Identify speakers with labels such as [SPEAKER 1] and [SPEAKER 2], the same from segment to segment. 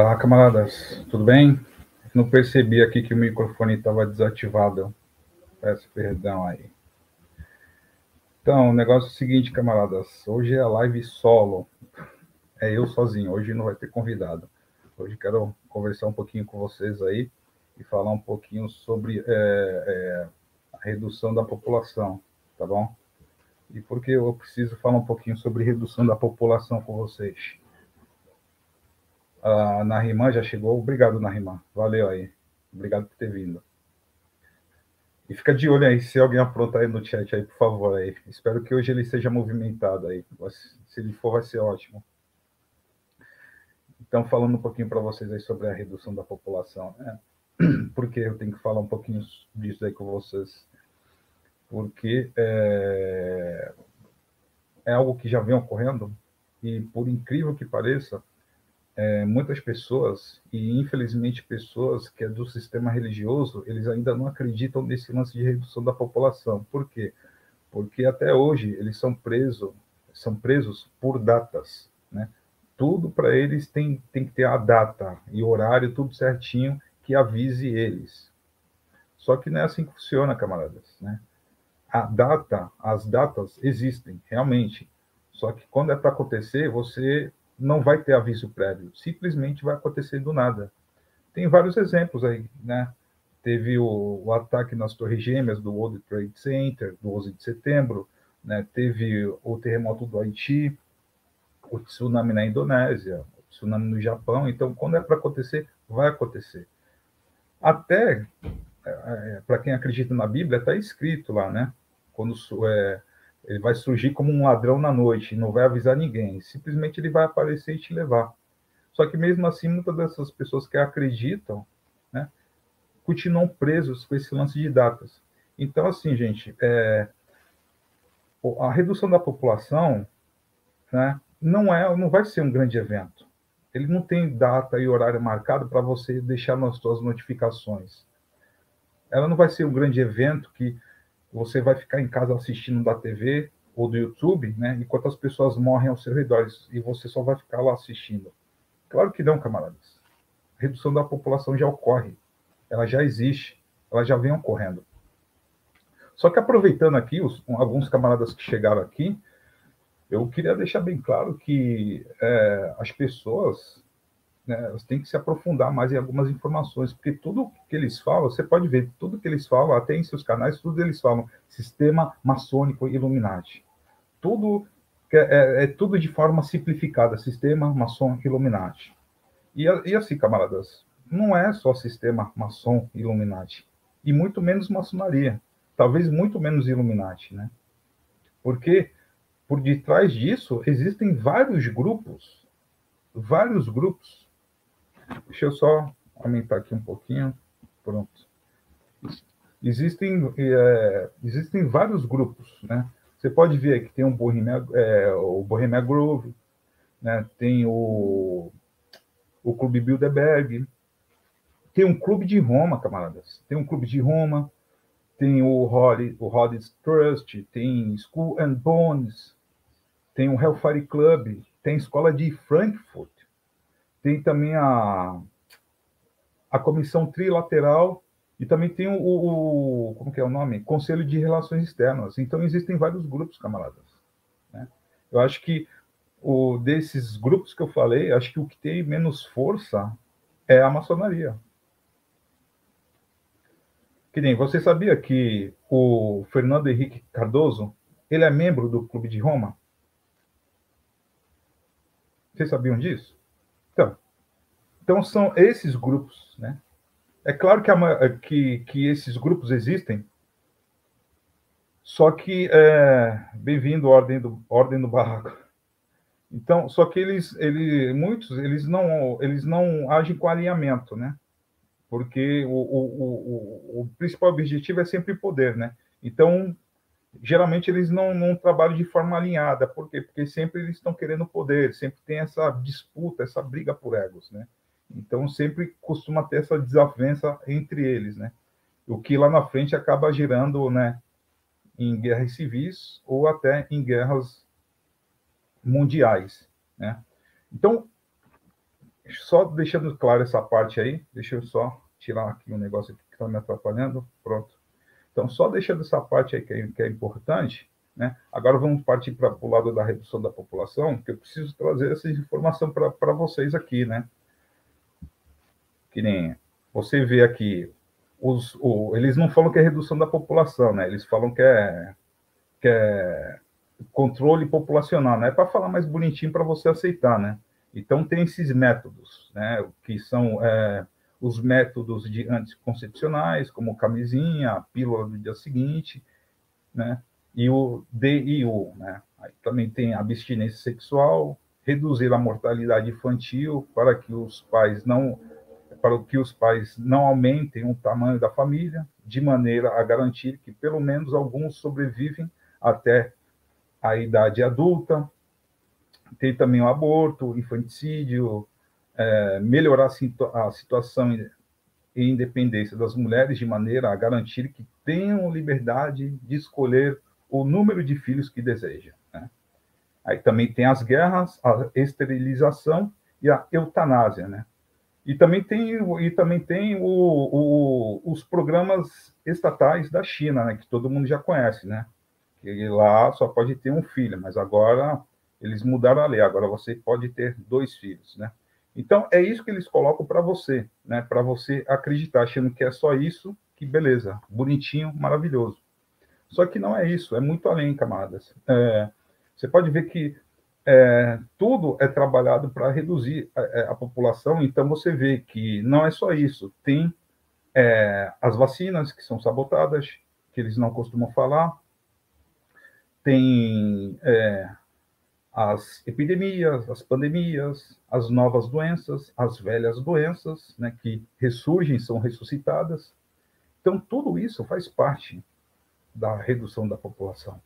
[SPEAKER 1] Olá, camaradas, tudo bem? Não percebi aqui que o microfone estava desativado. Peço perdão aí. Então, o negócio é o seguinte, camaradas. Hoje é a live solo. É eu sozinho. Hoje não vai ter convidado. Hoje quero conversar um pouquinho com vocês aí e falar um pouquinho sobre é, é, a redução da população, tá bom? E por que eu preciso falar um pouquinho sobre redução da população com vocês? A Narimã já chegou. Obrigado, Narimã. Valeu aí. Obrigado por ter vindo. E fica de olho aí, se alguém apronta aí no chat aí, por favor, aí. Espero que hoje ele seja movimentado aí. Se ele for, vai ser ótimo. Então, falando um pouquinho para vocês aí sobre a redução da população, né? Porque eu tenho que falar um pouquinho disso aí com vocês. Porque é, é algo que já vem ocorrendo e, por incrível que pareça, é, muitas pessoas, e infelizmente pessoas que é do sistema religioso, eles ainda não acreditam nesse lance de redução da população. Por quê? Porque até hoje eles são presos, são presos por datas, né? Tudo para eles tem, tem que ter a data e horário, tudo certinho, que avise eles. Só que não é assim que funciona, camaradas, né? A data, as datas existem, realmente. Só que quando é para acontecer, você não vai ter aviso prévio, simplesmente vai acontecer do nada. Tem vários exemplos aí, né? Teve o, o ataque nas Torres Gêmeas do World Trade Center, do 11 de setembro, né? Teve o terremoto do Haiti, o tsunami na Indonésia, o tsunami no Japão. Então, quando é para acontecer, vai acontecer. Até, é, é para quem acredita na Bíblia, está escrito lá, né? Quando é, ele vai surgir como um ladrão na noite, não vai avisar ninguém. Simplesmente ele vai aparecer e te levar. Só que mesmo assim, muitas dessas pessoas que acreditam, né, continuam presos com esse lance de datas. Então, assim, gente, é, a redução da população, né, não é, não vai ser um grande evento. Ele não tem data e horário marcado para você deixar nas suas notificações. Ela não vai ser um grande evento que você vai ficar em casa assistindo da TV ou do YouTube, né? Enquanto as pessoas morrem ao seu redor e você só vai ficar lá assistindo. Claro que não, camaradas. A redução da população já ocorre, ela já existe, ela já vem ocorrendo. Só que aproveitando aqui, os, alguns camaradas que chegaram aqui, eu queria deixar bem claro que é, as pessoas né, têm que se aprofundar mais em algumas informações, porque tudo que eles falam, você pode ver, tudo que eles falam, até em seus canais, tudo eles falam sistema maçônico Illuminati. Tudo é, é, é tudo de forma simplificada, sistema maçom Illuminati. E, e assim, camaradas, não é só sistema maçom Illuminati, e muito menos maçonaria, talvez muito menos Illuminati, né? Porque por detrás disso existem vários grupos, vários grupos Deixa eu só aumentar aqui um pouquinho. Pronto. Existem, é, existem vários grupos, né? Você pode ver que tem um Bohemia, é, o Bohemia Grove, né? tem o, o Clube Bilderberg, tem um clube de Roma, camaradas. Tem um clube de Roma, tem o Holly, o Hollis Trust, tem School and Bones, tem o Hellfire Club, tem a escola de Frankfurt, tem também a, a comissão trilateral e também tem o, o, como que é o nome? Conselho de Relações Externas. Então existem vários grupos, camaradas. Né? Eu acho que o desses grupos que eu falei, acho que o que tem menos força é a maçonaria. Que nem você sabia que o Fernando Henrique Cardoso ele é membro do Clube de Roma? Vocês sabiam disso? Então, então são esses grupos, né? É claro que, a, que, que esses grupos existem, só que é, bem-vindo ordem do ordem do barraco. Então, só que eles, ele, muitos, eles não, eles não agem com alinhamento, né? Porque o, o, o, o principal objetivo é sempre poder, né? Então, geralmente eles não, não trabalham de forma alinhada. Por quê? Porque sempre eles estão querendo poder, sempre tem essa disputa, essa briga por egos, né? Então sempre costuma ter essa desavença entre eles, né? O que lá na frente acaba girando, né, em guerras civis ou até em guerras mundiais, né? Então, só deixando claro essa parte aí, deixa eu só tirar aqui um negócio que está me atrapalhando, pronto. Então, só deixando essa parte aí que é, que é importante, né? Agora vamos partir para o lado da redução da população, que eu preciso trazer essa informação para vocês aqui, né? Que nem você vê aqui, os, o, eles não falam que é redução da população, né? Eles falam que é, que é controle populacional, né? É para falar mais bonitinho para você aceitar, né? Então tem esses métodos, né? Que são é, os métodos de anticoncepcionais, como camisinha, pílula do dia seguinte, né? E o DIU, né? Aí também tem abstinência sexual, reduzir a mortalidade infantil para que os pais não para que os pais não aumentem o tamanho da família, de maneira a garantir que pelo menos alguns sobrevivem até a idade adulta. Tem também o aborto, o infanticídio, é, melhorar a, situ a situação e independência das mulheres de maneira a garantir que tenham liberdade de escolher o número de filhos que desejam. Né? Aí também tem as guerras, a esterilização e a eutanásia, né? E também tem, e também tem o, o, os programas estatais da China, né, que todo mundo já conhece, né? Que lá só pode ter um filho, mas agora eles mudaram a lei, agora você pode ter dois filhos, né? Então é isso que eles colocam para você, né? Para você acreditar, achando que é só isso, que beleza, bonitinho, maravilhoso. Só que não é isso, é muito além, camadas. É, você pode ver que é, tudo é trabalhado para reduzir a, é, a, população, então você vê que não é só isso, tem é, as vacinas que são sabotadas, que eles não costumam falar, tem é, as epidemias, as pandemias, as novas doenças, as velhas doenças, né, que ressurgem, são ressuscitadas. Então, tudo isso faz parte da redução da população.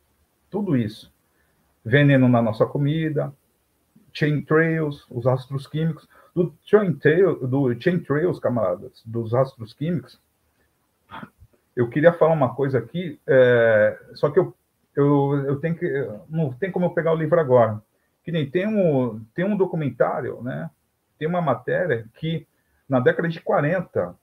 [SPEAKER 1] Tudo isso veneno na nossa comida, chain trails, os rastros químicos. Do chain, trail, do chain trails, camaradas, dos rastros químicos, eu queria falar uma coisa aqui, é, só que eu, eu, eu tenho que. Não tem como eu pegar o livro agora. Que nem tem um, tem um documentário, né? Tem uma matéria que na década de 40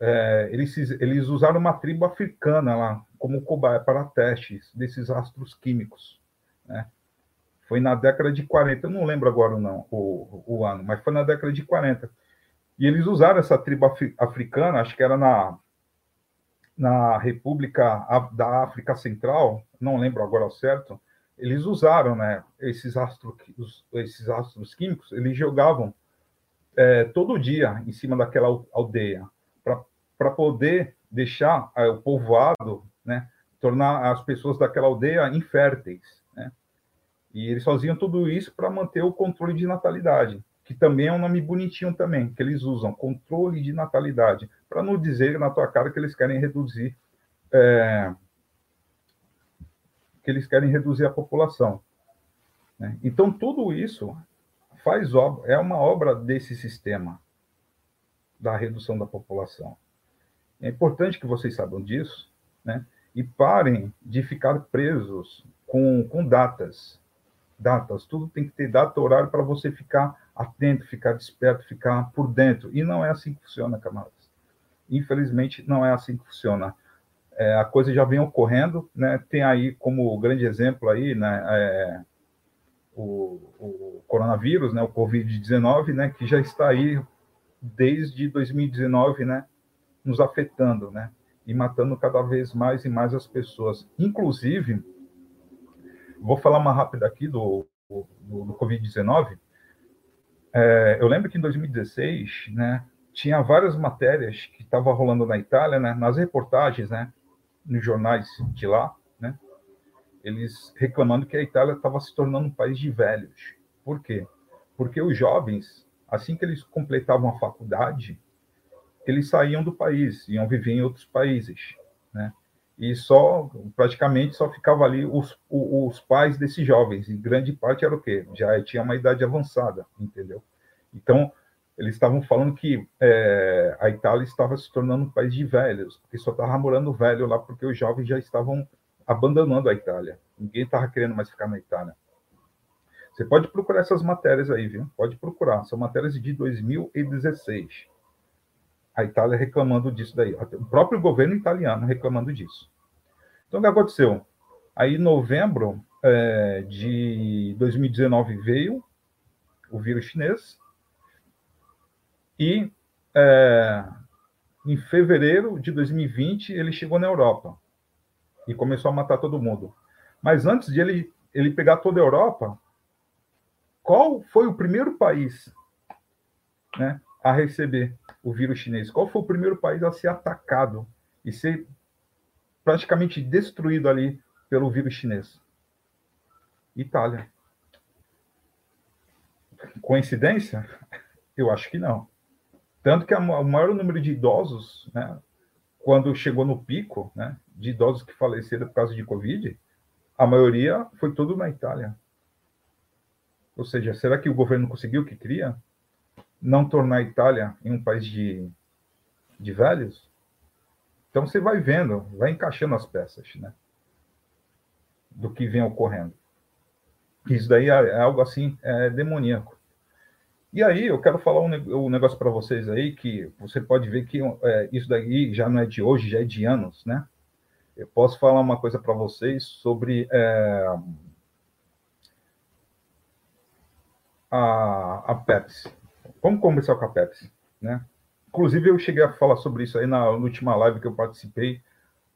[SPEAKER 1] é, eles, eles usaram uma tribo africana lá como cobaia para testes desses astros químicos. Né? Foi na década de 40, eu não lembro agora não, o, o ano, mas foi na década de 40. E eles usaram essa tribo africana, acho que era na, na República da África Central, não lembro agora ao certo, eles usaram né, esses, astro, esses astros químicos, eles jogavam é, todo dia em cima daquela aldeia, para poder deixar é, o povoado, né, tornar as pessoas daquela aldeia inférteis. E eles faziam tudo isso para manter o controle de natalidade, que também é um nome bonitinho também, que eles usam, controle de natalidade, para não dizer na tua cara que eles querem reduzir é, que eles querem reduzir a população. Né? Então tudo isso faz é uma obra desse sistema da redução da população. É importante que vocês saibam disso, né? E parem de ficar presos com, com datas datas, tudo tem que ter data, horário para você ficar atento, ficar desperto, ficar por dentro. E não é assim que funciona, camaradas. Infelizmente, não é assim que funciona. É, a coisa já vem ocorrendo, né? Tem aí como grande exemplo aí, né? É, o, o, coronavírus, né? O Covid-19, né? Que já está aí desde 2019, né? Nos afetando, né? E matando cada vez mais e mais as pessoas. Inclusive, Vou falar uma rápida aqui do, do, do Covid-19. É, eu lembro que em 2016, né, tinha várias matérias que estavam rolando na Itália, né, nas reportagens, né, nos jornais de lá, né, eles reclamando que a Itália estava se tornando um país de velhos. Por quê? Porque os jovens, assim que eles completavam a faculdade, eles saíam do país, iam viver em outros países, né? e só praticamente só ficava ali os, os pais desses jovens, e grande parte era o quê? Já tinha uma idade avançada, entendeu? Então, eles estavam falando que é, a Itália estava se tornando um país de velhos, porque só estava morando velho lá, porque os jovens já estavam abandonando a Itália. Ninguém estava querendo mais ficar na Itália. Você pode procurar essas matérias aí, viu? Pode procurar. São matérias de 2016. A Itália reclamando disso daí. O próprio governo italiano reclamando disso. Então, o que aconteceu? Aí, em novembro é, de 2019, veio o vírus chinês. E é, em fevereiro de 2020, ele chegou na Europa e começou a matar todo mundo. Mas antes de ele, ele pegar toda a Europa, qual foi o primeiro país né, a receber o vírus chinês? Qual foi o primeiro país a ser atacado e ser praticamente destruído ali pelo vírus chinês? Itália. Coincidência? Eu acho que não. Tanto que o maior número de idosos, né, quando chegou no pico né, de idosos que faleceram por causa de Covid, a maioria foi tudo na Itália. Ou seja, será que o governo conseguiu o que queria? Não tornar a Itália em um país de, de velhos? Então você vai vendo, vai encaixando as peças, né? Do que vem ocorrendo. Isso daí é algo assim é demoníaco. E aí eu quero falar um, negócio para vocês aí que você pode ver que é, isso daí já não é de hoje, já é de anos, né? Eu posso falar uma coisa para vocês sobre é, a, a Pepsi. Vamos começar com a Pepsi, né? Inclusive, eu cheguei a falar sobre isso aí na, na última live que eu participei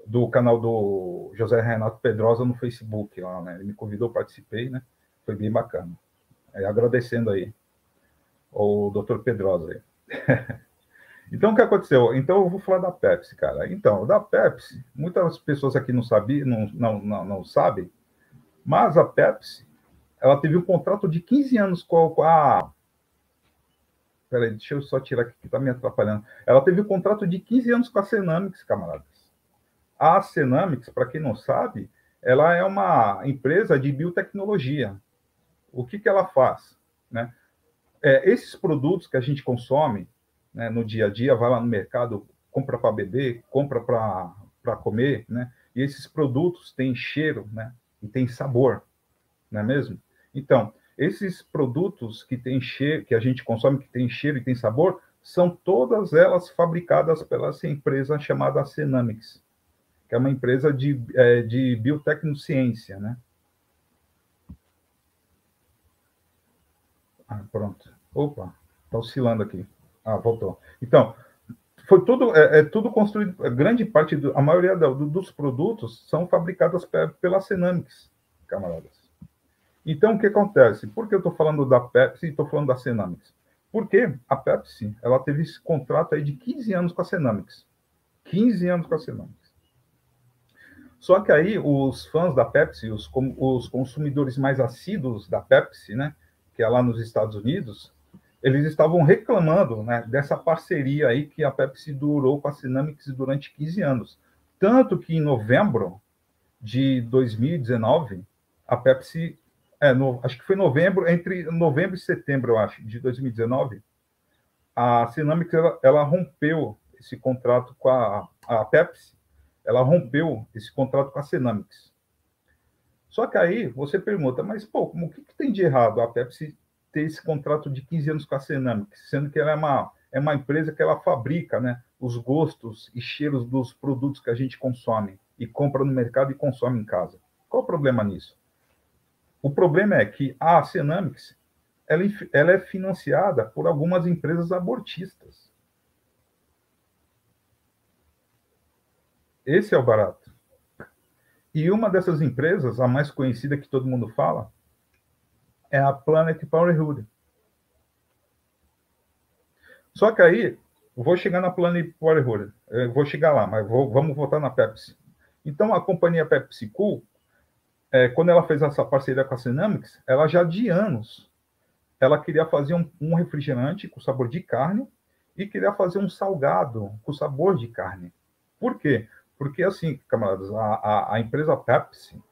[SPEAKER 1] do canal do José Renato Pedrosa no Facebook. Lá, né? Ele me convidou, participei, né? Foi bem bacana. É, agradecendo aí o doutor Pedrosa aí. então, o que aconteceu? Então, eu vou falar da Pepsi, cara. Então, da Pepsi, muitas pessoas aqui não, sabiam, não, não, não, não sabem, mas a Pepsi ela teve um contrato de 15 anos com a. Peraí, deixa eu só tirar aqui que está me atrapalhando. Ela teve um contrato de 15 anos com a Cenamics, camaradas. A Cenamics, para quem não sabe, ela é uma empresa de biotecnologia. O que, que ela faz? Né? É, esses produtos que a gente consome né, no dia a dia, vai lá no mercado, compra para beber, compra para comer, né? e esses produtos têm cheiro né, e têm sabor, não é mesmo? Então, esses produtos que tem cheiro, que a gente consome, que tem cheiro e tem sabor, são todas elas fabricadas pela empresa chamada Cenamics, que é uma empresa de, é, de biotecnociência, né? Ah, pronto. Opa, está oscilando aqui. Ah, voltou. Então, foi tudo, é, é tudo construído, grande parte, do, a maioria do, dos produtos são fabricadas pela Cenamics, camaradas. Então, o que acontece? Por que eu estou falando da Pepsi e estou falando da Cenamics? Porque a Pepsi ela teve esse contrato aí de 15 anos com a Cenamics. 15 anos com a Cenamics. Só que aí os fãs da Pepsi, os, os consumidores mais assíduos da Pepsi, né, que é lá nos Estados Unidos, eles estavam reclamando né, dessa parceria aí que a Pepsi durou com a Cenamics durante 15 anos. Tanto que em novembro de 2019, a Pepsi é, no, acho que foi novembro, entre novembro e setembro, eu acho, de 2019, a Cinamics ela, ela rompeu esse contrato com a, a Pepsi, ela rompeu esse contrato com a Cenamics. Só que aí você pergunta, mas pô, como, o que, que, tem de errado a Pepsi ter esse contrato de 15 anos com a Cenamics, sendo que ela é uma, é uma empresa que ela fabrica né, os gostos e cheiros dos produtos que a gente consome e compra no mercado e consome em casa. Qual o problema nisso? O problema é que a Cenamics ela, ela é financiada por algumas empresas abortistas. Esse é o barato. E uma dessas empresas, a mais conhecida que todo mundo fala, é a Planet Powerhood. Só que aí, vou chegar na Planet Powerhood, vou chegar lá, mas vou, vamos voltar na Pepsi. Então, a companhia PepsiCo, é, quando ela fez essa parceria com a Cenamics, ela já de anos, ela queria fazer um, um, refrigerante com sabor de carne e queria fazer um salgado com sabor de carne. Por quê? Porque, assim, camaradas, a, a, a empresa Pepsi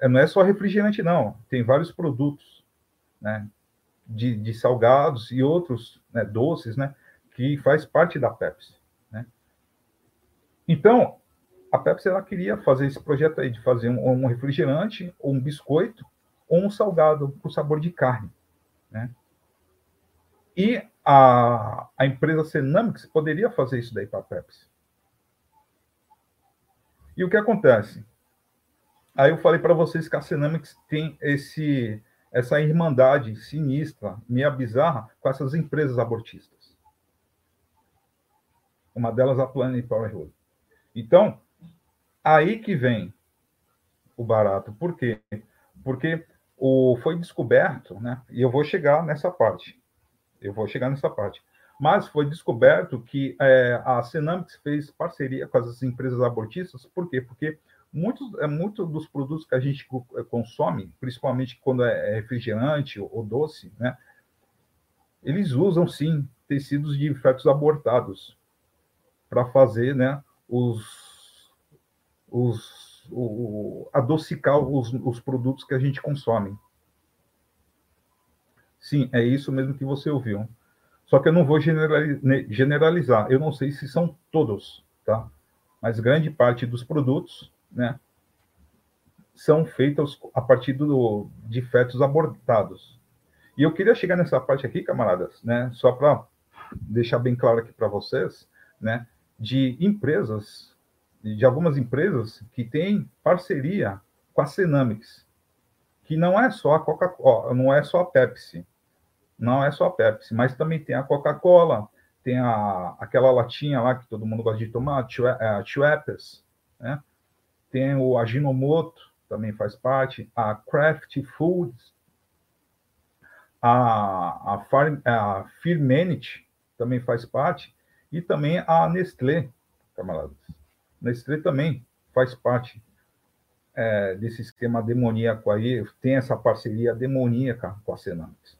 [SPEAKER 1] é, não é só refrigerante, não. Tem vários produtos, né? De, de salgados e outros né, doces, né? Que faz parte da Pepsi, né? Então, a Pepsi ela queria fazer esse projeto aí de fazer um, um refrigerante ou um biscoito ou um salgado com sabor de carne. Né? E a, a empresa Cenamix poderia fazer isso daí para a Pepsi. E o que acontece? Aí eu falei para vocês que a Cenamix tem esse, essa irmandade sinistra, meia bizarra, com essas empresas abortistas. Uma delas a Planet Power Então, aí que vem o barato. Por quê? Porque o, foi descoberto, né? E eu vou chegar nessa parte. Eu vou chegar nessa parte. Mas foi descoberto que é, a Cenamix fez parceria com as empresas abortistas. Por quê? Porque muitos é, muito dos produtos que a gente é, consome, principalmente quando é, é refrigerante ou doce, né? Eles usam sim tecidos de fetos abortados para fazer, né? Os, os o, adocicar os, os produtos que a gente consome. Sim, é isso mesmo que você ouviu. Só que eu não vou generalizar. Eu não sei se são todos, tá? Mas grande parte dos produtos, né, são feitos a partir do, de fetos abortados. E eu queria chegar nessa parte aqui, camaradas, né, só para deixar bem claro aqui para vocês, né, de empresas de algumas empresas que têm parceria com a Cenamix, que não é só a Coca-Cola, não é só a Pepsi, não é só a Pepsi, mas também tem a Coca-Cola, tem a, aquela latinha lá que todo mundo gosta de tomar, a Schweppes, né? tem o Ajinomoto, também faz parte, a Kraft Foods, a, a, Farm, a Firmenich também faz parte, e também a Nestlé, camaradas. Nestlé também faz parte é, desse esquema demoníaco aí, tem essa parceria demoníaca com a Senamix.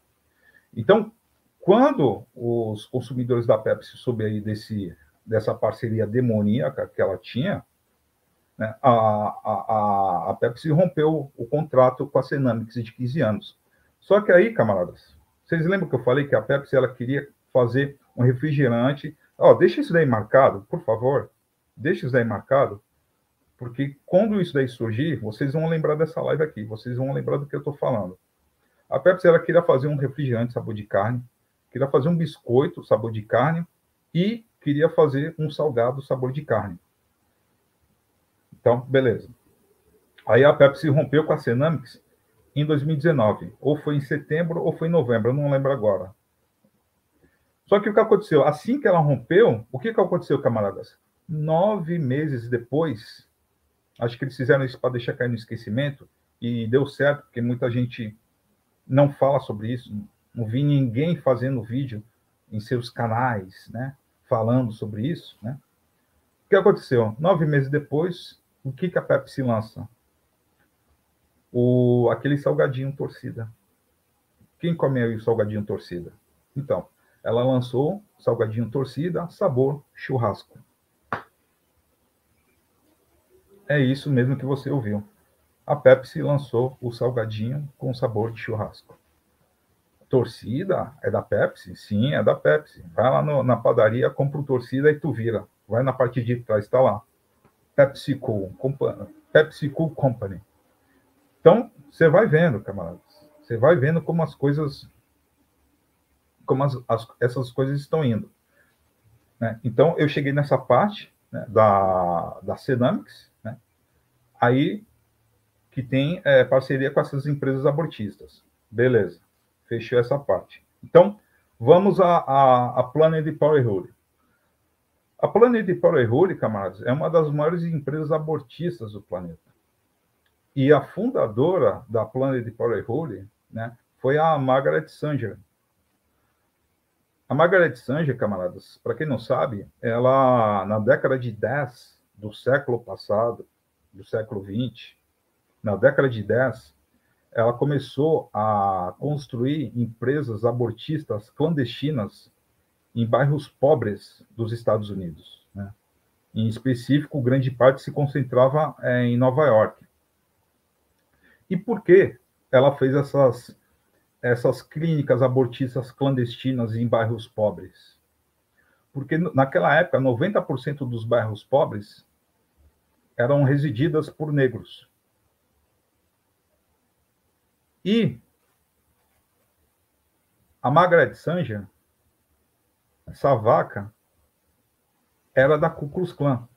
[SPEAKER 1] Então, quando os consumidores da Pepsi souberam desse, dessa parceria demoníaca que ela tinha, né, a, a, a Pepsi rompeu o contrato com a Senamix de 15 anos. Só que aí, camaradas, vocês lembram que eu falei que a Pepsi ela queria fazer um refrigerante? Ó, deixa isso daí marcado, por favor deixa isso daí marcado, porque quando isso daí surgir, vocês vão lembrar dessa live aqui, vocês vão lembrar do que eu estou falando. A Pepsi ela queria fazer um refrigerante sabor de carne, queria fazer um biscoito sabor de carne e queria fazer um salgado sabor de carne. Então, beleza. Aí a Pepsi rompeu com a Cenamix em 2019, ou foi em setembro ou foi em novembro, eu não lembro agora. Só que o que aconteceu? Assim que ela rompeu, o que, que aconteceu, camaradas? Nove meses depois, acho que eles fizeram isso para deixar cair no esquecimento, e deu certo, porque muita gente não fala sobre isso. Não vi ninguém fazendo vídeo em seus canais, né? Falando sobre isso, né? O que aconteceu? Nove meses depois, o que, que a Pepsi lança? O, aquele salgadinho torcida. Quem come o salgadinho torcida? Então, ela lançou salgadinho torcida, sabor churrasco. É isso mesmo que você ouviu. A Pepsi lançou o salgadinho com sabor de churrasco. Torcida é da Pepsi? Sim, é da Pepsi. Vai lá no, na padaria, compra o torcida e tu vira. Vai na parte de trás, está lá. PepsiCo, PepsiCo Company. Então, você vai vendo, camaradas. Você vai vendo como as coisas, como as, as, essas coisas estão indo. Né? Então, eu cheguei nessa parte né, da, da Cenamics, aí que tem é, parceria com essas empresas abortistas. Beleza, fechou essa parte. Então, vamos à, à, à Planet. A Planet Power Rule, camaradas, é uma das maiores empresas abortistas do planeta. E a fundadora da Planet Power Rule né, foi a Margaret Sanger. A Margaret Sanger, camaradas, para quem não sabe, ela, na década de 10 do século passado, do século XX, na década de 10, ela começou a construir empresas abortistas clandestinas em bairros pobres dos Estados Unidos. Né? Em específico, grande parte se concentrava é, em Nova York. E por que ela fez essas, essas clínicas abortistas clandestinas em bairros pobres? Porque naquela época, 90% dos bairros pobres eram resididas por negros. E a Margaret Sanger, essa vaca, era da Ku Klux Klan.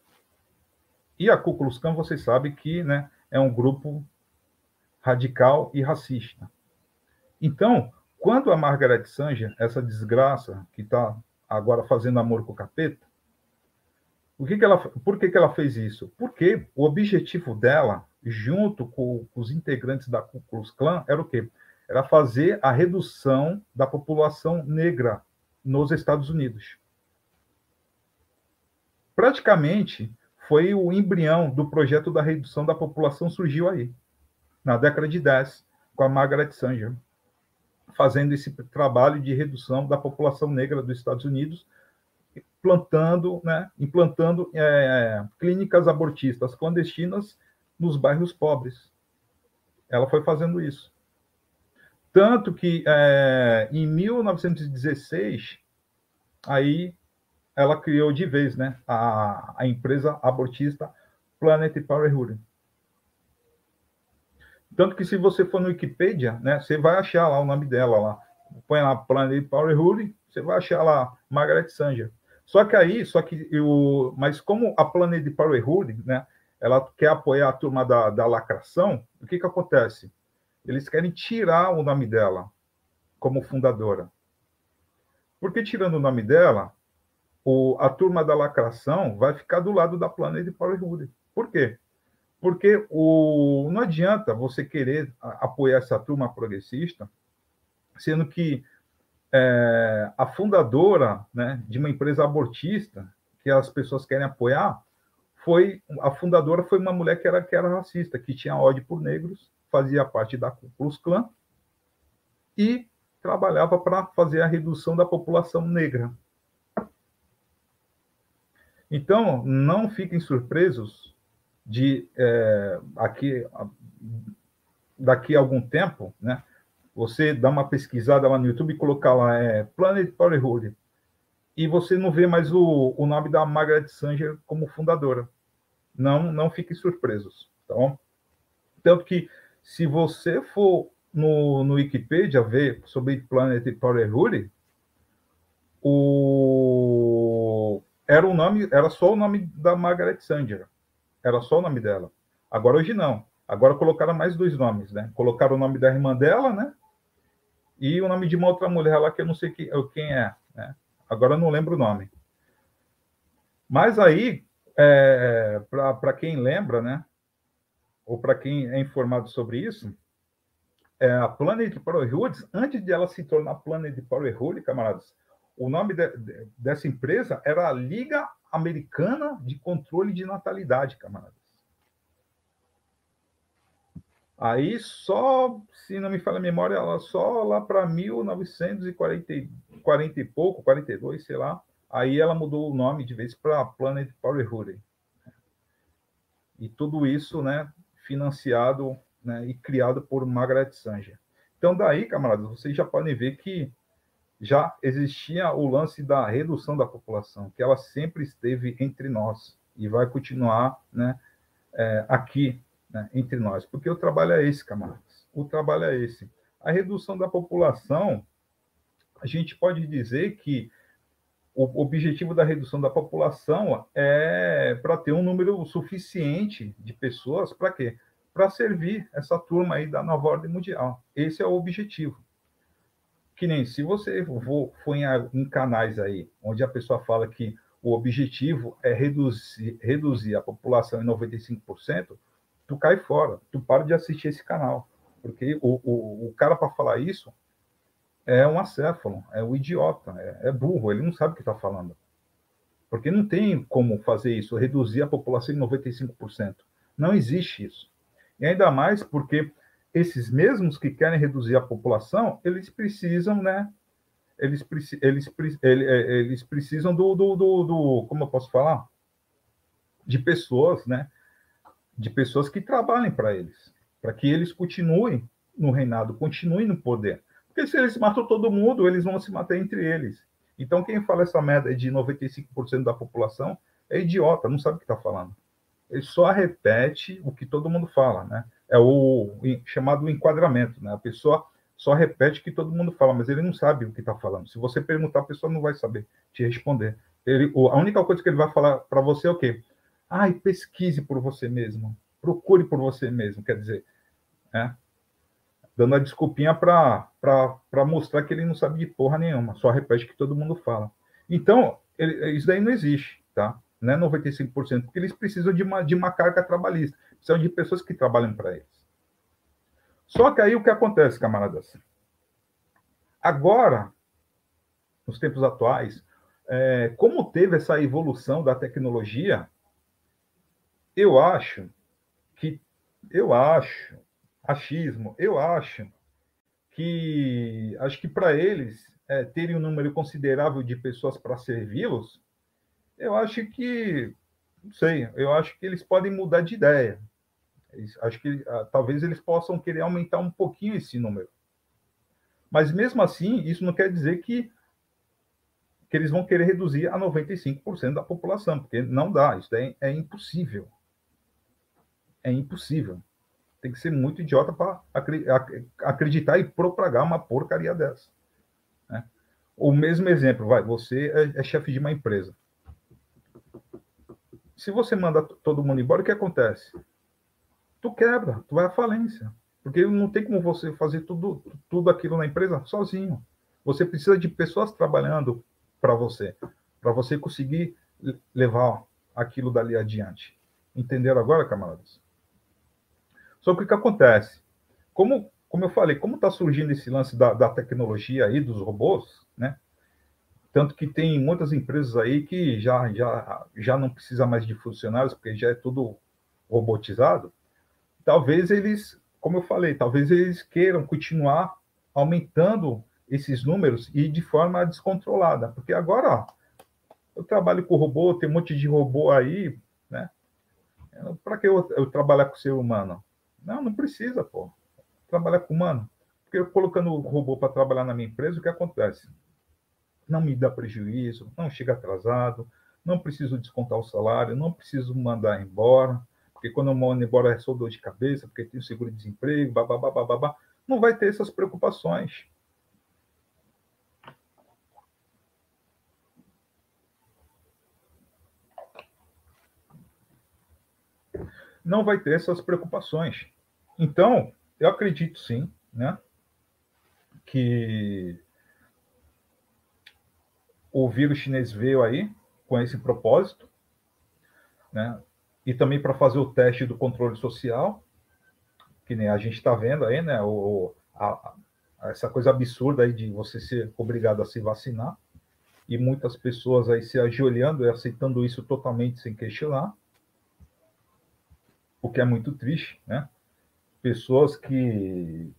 [SPEAKER 1] E a Ku Klux Klan, vocês sabem que né, é um grupo radical e racista. Então, quando a Margaret Sanger, essa desgraça que está agora fazendo amor com o capeta, o que que ela, por que, que ela fez isso? Porque o objetivo dela, junto com, com os integrantes da Ku Klux Klan, era o quê? Era fazer a redução da população negra nos Estados Unidos. Praticamente foi o embrião do projeto da redução da população surgiu aí, na década de 10, com a Margaret Sanger fazendo esse trabalho de redução da população negra dos Estados Unidos, plantando, né, implantando é, clínicas abortistas clandestinas nos bairros pobres. Ela foi fazendo isso. Tanto que é, em 1916, aí ela criou de vez né, a, a empresa abortista Planet Parenthood tanto que se você for no Wikipedia, né, você vai achar lá o nome dela lá. Põe lá Planet Parenthood, você vai achar lá Margaret Sanger. Só que aí, só que eu, mas como a Planet Parenthood, né, ela quer apoiar a turma da, da lacração, o que que acontece? Eles querem tirar o nome dela como fundadora. Porque tirando o nome dela, o, a turma da lacração vai ficar do lado da Planet Parenthood. Por quê? Porque o, não adianta você querer apoiar essa turma progressista, sendo que é, a fundadora né, de uma empresa abortista, que as pessoas querem apoiar, foi a fundadora foi uma mulher que era, que era racista, que tinha ódio por negros, fazia parte da Ku Klux Klan e trabalhava para fazer a redução da população negra. Então, não fiquem surpresos de é, aqui daqui a algum tempo, né? Você dá uma pesquisada lá no YouTube e colocar lá é, Planet Parenthood e você não vê mais o, o nome da Margaret Sanger como fundadora. Não, não fiquem surpresos, tá bom? Tanto que se você for no, no Wikipedia ver sobre Planet Parenthood, o era o nome, era só o nome da Margaret Sanger. Era só o nome dela. Agora hoje não. Agora colocaram mais dois nomes, né? Colocaram o nome da irmã dela, né? E o nome de uma outra mulher lá que eu não sei quem, quem é, né? Agora eu não lembro o nome. Mas aí, é, para quem lembra, né? Ou para quem é informado sobre isso, é, a Planet Parenthood, antes de ela se tornar Planet Parenthood, camaradas, o nome de, de, dessa empresa era a Liga Americana de Controle de Natalidade, camaradas. Aí só, se não me falha a memória, ela só lá para 1940 40 e pouco, 42, sei lá, aí ela mudou o nome de vez para Planet Parenthood. E tudo isso, né, financiado né, e criado por Margaret Sanger. Então daí, camaradas, vocês já podem ver que já existia o lance da redução da população, que ela sempre esteve entre nós e vai continuar né, é, aqui né, entre nós, porque o trabalho é esse, camaradas. O trabalho é esse. A redução da população, a gente pode dizer que o objetivo da redução da população é para ter um número suficiente de pessoas para quê? Para servir essa turma aí da nova ordem mundial. Esse é o objetivo que nem se você for, em, canais aí, onde a pessoa fala que o objetivo é reduzir, reduzir a população em 95%, tu cai fora, tu para de assistir esse canal. Porque o, o, o cara, para falar isso, é um acéfalo, é um idiota, é, é burro, ele não sabe o que está falando. Porque não tem como fazer isso, reduzir a população em 95%. Não existe isso. E ainda mais porque esses mesmos que querem reduzir a população, eles precisam, né? Eles, eles, é, eles precisam do, do, do, do, como eu posso falar? De pessoas, né? De pessoas que trabalhem para eles, para que eles continuem no reinado, continuem no poder. Porque se eles matam todo mundo, eles vão se matar entre eles. Então, quem fala essa merda de 95% da população é idiota, não sabe o que está falando. Ele só repete o que todo mundo fala, né? é o chamado enquadramento, né? A pessoa só repete o que todo mundo fala, mas ele não sabe o que está falando. Se você perguntar, a pessoa não vai saber te responder. Ele, a única coisa que ele vai falar para você é o quê? Ai, pesquise por você mesmo, procure por você mesmo, quer dizer, né? dando a desculpinha para mostrar que ele não sabe de porra nenhuma, só repete o que todo mundo fala. Então, ele, isso daí não existe, tá? Não é 95%, porque eles precisam de uma, de uma carga trabalhista, precisam de pessoas que trabalhem para eles. Só que aí o que acontece, camaradas? Agora, nos tempos atuais, é, como teve essa evolução da tecnologia, eu acho que, eu acho, achismo, eu acho que, acho que para eles é, terem um número considerável de pessoas para servi-los, eu acho que, não sei, eu acho que eles podem mudar de ideia. Acho que ah, talvez eles possam querer aumentar um pouquinho esse número. Mas mesmo assim, isso não quer dizer que que eles vão querer reduzir a 95% da população, porque não dá, isso é, é impossível. É impossível. Tem que ser muito idiota para acreditar e propagar uma porcaria dessa. Né? O mesmo exemplo, vai, você é, é chefe de uma empresa. Se você manda todo mundo embora, o que acontece? Tu quebra, tu vai à falência. Porque não tem como você fazer tudo, tudo aquilo na empresa sozinho. Você precisa de pessoas trabalhando para você, para você conseguir levar aquilo dali adiante. Entenderam agora, camaradas? Só que o que acontece? Como, como eu falei, como está surgindo esse lance da, da tecnologia aí, dos robôs, né? Tanto que tem muitas empresas aí que já, já, já não precisa mais de funcionários, porque já é tudo robotizado. Talvez eles, como eu falei, talvez eles queiram continuar aumentando esses números e de forma descontrolada. Porque agora, ó, eu trabalho com robô, tem um monte de robô aí, né? Para que eu, eu, trabalhar com ser humano? Não, não precisa, pô. Trabalhar com humano. Porque eu colocando o robô para trabalhar na minha empresa, o que acontece? Não me dá prejuízo, não chega atrasado, não preciso descontar o salário, não preciso mandar embora, porque quando eu mando embora é só dor de cabeça, porque tem seguro-desemprego, babá, babá, não vai ter essas preocupações. não vai ter essas preocupações. Então, eu acredito sim, né, que o vírus chinês veio aí com esse propósito, né, e também para fazer o teste do controle social, que nem a gente está vendo aí, né, o, a, a, essa coisa absurda aí de você ser obrigado a se vacinar, e muitas pessoas aí se ajoelhando e aceitando isso totalmente sem questionar o que é muito triste, né? Pessoas que.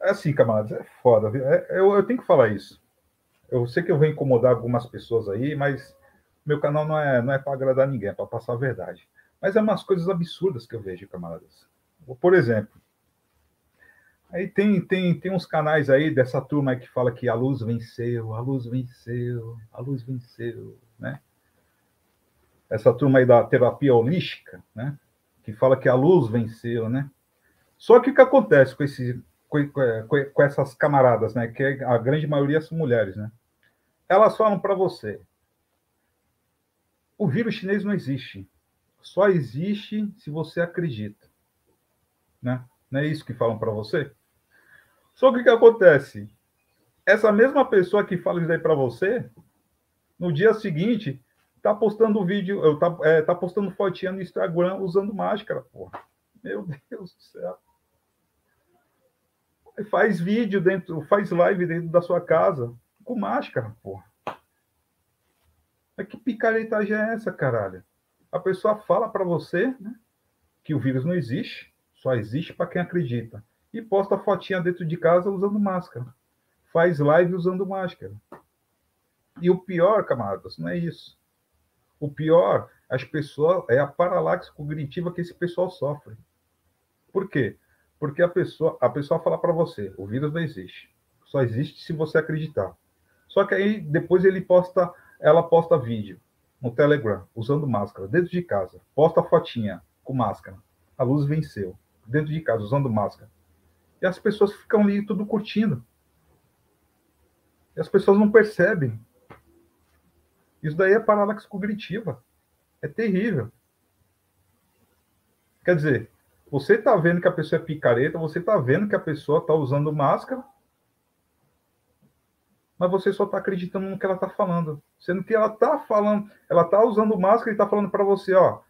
[SPEAKER 1] Assim, camaradas, é foda. É, eu, eu tenho que falar isso. Eu sei que eu vou incomodar algumas pessoas aí, mas meu canal não é, não é para agradar ninguém, é para passar a verdade. Mas é umas coisas absurdas que eu vejo, camaradas. Por exemplo, aí tem, tem, tem uns canais aí dessa turma que fala que a luz venceu, a luz venceu, a luz venceu, né? Essa turma aí da terapia holística, né? Que fala que a luz venceu, né? Só que o que acontece com, esse, com, com essas camaradas, né? Que a grande maioria são mulheres, né? Elas falam para você: o vírus chinês não existe. Só existe se você acredita. Né? Não é isso que falam para você? Só que o que acontece? Essa mesma pessoa que fala isso daí para você, no dia seguinte, tá postando vídeo, eu tá, é, tá postando fotinha no Instagram usando máscara, porra. Meu Deus do céu. Faz vídeo dentro, faz live dentro da sua casa com máscara, porra. Mas que picaretagem é essa, caralho? A pessoa fala para você né, que o vírus não existe, só existe para quem acredita. E posta fotinha dentro de casa usando máscara. Faz live usando máscara. E o pior, camaradas, não é isso o pior, as pessoas é a paralaxe cognitiva que esse pessoal sofre. Por quê? Porque a pessoa, a pessoa fala para você, o vírus não existe. Só existe se você acreditar. Só que aí depois ele posta, ela posta vídeo no Telegram usando máscara dentro de casa, posta fotinha com máscara. A luz venceu. dentro de casa, usando máscara. E as pessoas ficam ali tudo curtindo. E as pessoas não percebem. Isso daí é paralaxe cognitiva. É terrível. Quer dizer, você está vendo que a pessoa é picareta, você está vendo que a pessoa está usando máscara, mas você só está acreditando no que ela está falando. Sendo que ela está falando, ela está usando máscara e está falando para você, ó,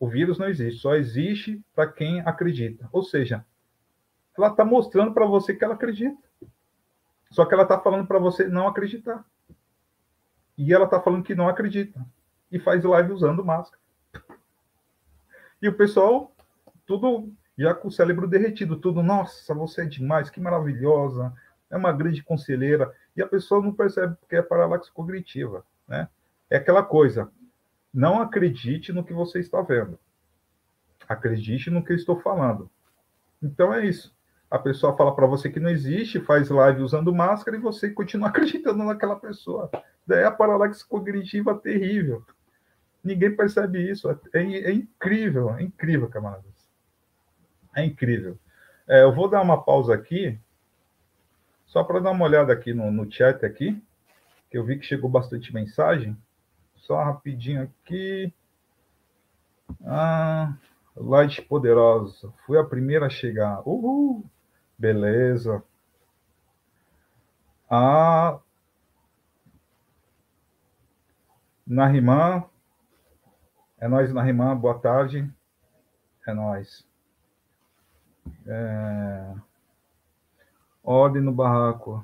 [SPEAKER 1] o vírus não existe, só existe para quem acredita. Ou seja, ela está mostrando para você que ela acredita. Só que ela está falando para você não acreditar. E ela está falando que não acredita. E faz live usando máscara. E o pessoal, tudo já com o cérebro derretido, tudo, nossa, você é demais, que maravilhosa, é uma grande conselheira. E a pessoa não percebe porque é paralaxe cognitiva, né? É aquela coisa, não acredite no que você está vendo. Acredite no que eu estou falando. Então é isso. A pessoa fala para você que não existe, faz live usando máscara e você continua acreditando naquela pessoa. Daí a paralaxe cognitiva terrível. Ninguém percebe isso. É, é, incrível, é incrível, camaradas. É incrível. É, eu vou dar uma pausa aqui, só para dar uma olhada aqui no, no chat aqui, que eu vi que chegou bastante mensagem. Só rapidinho aqui. Ah, Light Poderosa. Fui a primeira a chegar. Uhul! Beleza. Ah, Narimã. É nós, Narimã. Boa tarde. É nós. É... Ordem no barraco.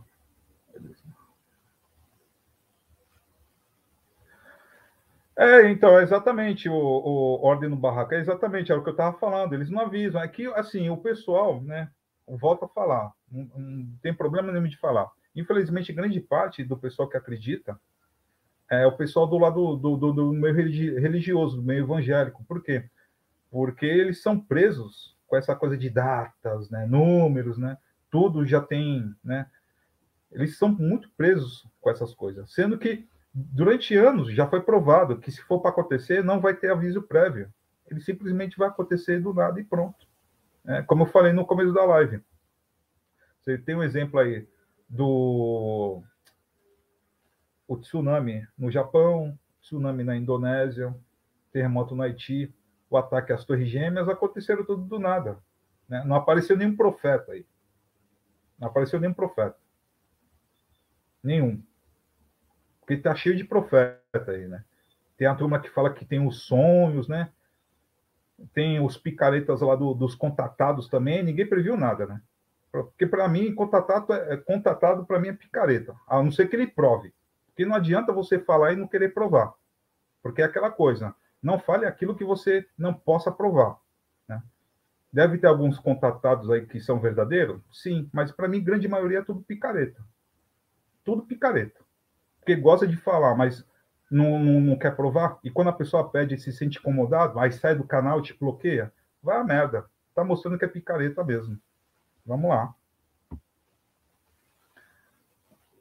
[SPEAKER 1] É, então, exatamente, o, o ordem no barraco, é exatamente é o que eu estava falando, eles não avisam. É que, assim, o pessoal, né, volta a falar, não, não, tem problema nenhum de falar. Infelizmente, grande parte do pessoal que acredita é o pessoal do lado do, do, do meio religioso, do meio evangélico. Por quê? Porque eles são presos com essa coisa de datas, né, números, né, tudo já tem, né, eles são muito presos com essas coisas, sendo que durante anos já foi provado que se for para acontecer, não vai ter aviso prévio. Ele simplesmente vai acontecer do nada e pronto. É, como eu falei no começo da live. Você tem um exemplo aí do o tsunami no Japão, tsunami na Indonésia, terremoto no Haiti, o ataque às Torres Gêmeas aconteceram tudo do nada. Né? Não apareceu nenhum profeta aí. Não apareceu nenhum profeta. Nenhum. Porque tá cheio de profeta aí, né? Tem a turma que fala que tem os sonhos, né? Tem os picaretas lá do, dos contatados também, ninguém previu nada, né? Porque para mim, contatado, é, contatado para mim é picareta, a não ser que ele prove. Porque não adianta você falar e não querer provar. Porque é aquela coisa, não fale aquilo que você não possa provar. Né? Deve ter alguns contatados aí que são verdadeiros? Sim, mas para mim, grande maioria é tudo picareta. Tudo picareta porque gosta de falar, mas não, não, não, quer provar. E quando a pessoa pede e se sente incomodado, aí sai do canal e te bloqueia, vai a merda. Tá mostrando que é picareta mesmo. Vamos lá.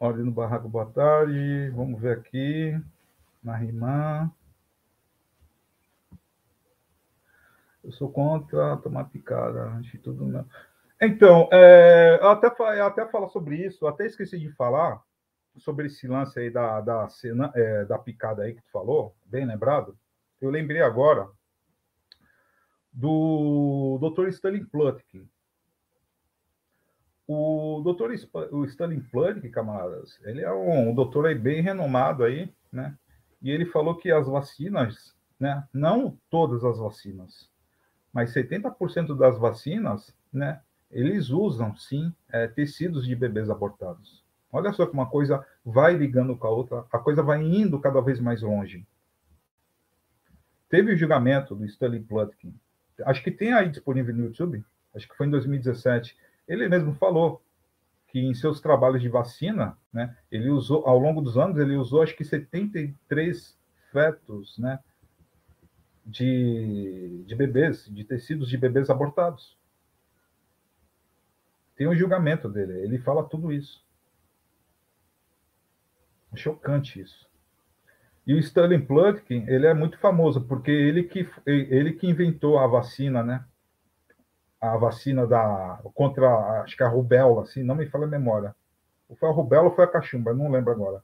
[SPEAKER 1] Ordem no barraco, boa tarde. Vamos ver aqui. Na rima. Eu sou contra tomar picada. Tudo não. Então, é, eu até, eu até falar sobre isso, até esqueci de falar sobre esse lance aí da, da, cena, é, da picada aí que tu falou, bem lembrado, eu lembrei agora do Dr. Stanley Plutkin. O Dr. O Stanley Plutkin, camaradas, ele é um doutor aí bem renomado aí, né? E ele falou que as vacinas, né, não todas as vacinas, mas 70% das vacinas, né, eles usam sim é, tecidos de bebês abortados. Olha só que uma coisa vai ligando com a outra, a coisa vai indo cada vez mais longe. Teve o julgamento do Stanley Plutkin, acho que tem aí disponível no YouTube, acho que foi em 2017. Ele mesmo falou que em seus trabalhos de vacina, né, ele usou, ao longo dos anos, ele usou acho que 73 fetos, né, de, de bebês, de tecidos de bebês abortados. Tem um julgamento dele, ele fala tudo isso. É chocante isso. E o Stanley Plutkin, ele é muito famoso, porque ele que, ele que inventou a vacina, né? A vacina da contra, acho que a rubéola, assim, não me fala a memória. Foi a rubéola ou foi a cachumba, não lembro agora.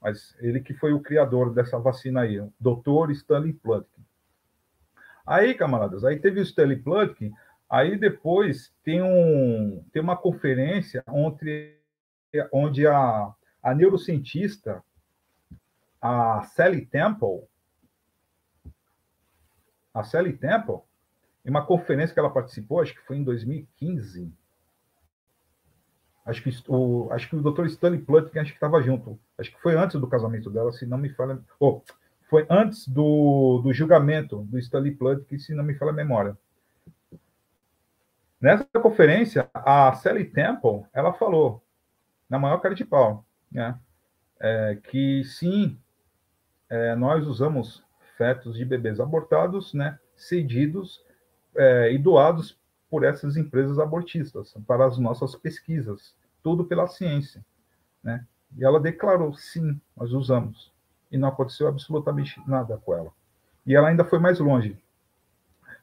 [SPEAKER 1] Mas ele que foi o criador dessa vacina aí, o Dr. Stanley Plutkin. Aí, camaradas, aí teve o Stanley Plutkin, aí depois tem, um, tem uma conferência onde, onde a, a neurocientista, a Sally Temple, a Sally Temple, em uma conferência que ela participou, acho que foi em 2015. Acho que o, acho que o Dr. Stanley Plutkin acho que estava junto. Acho que foi antes do casamento dela, se não me falha. Oh, foi antes do, do julgamento do Stanley Plutkin, se não me falha a memória. Nessa conferência, a Sally Temple, ela falou, na maior cara de pau, né, é, que sim, é, nós usamos fetos de bebês abortados, né, cedidos é, e doados por essas empresas abortistas para as nossas pesquisas, tudo pela ciência, né? E ela declarou, sim, nós usamos. E não aconteceu absolutamente nada com ela. E ela ainda foi mais longe.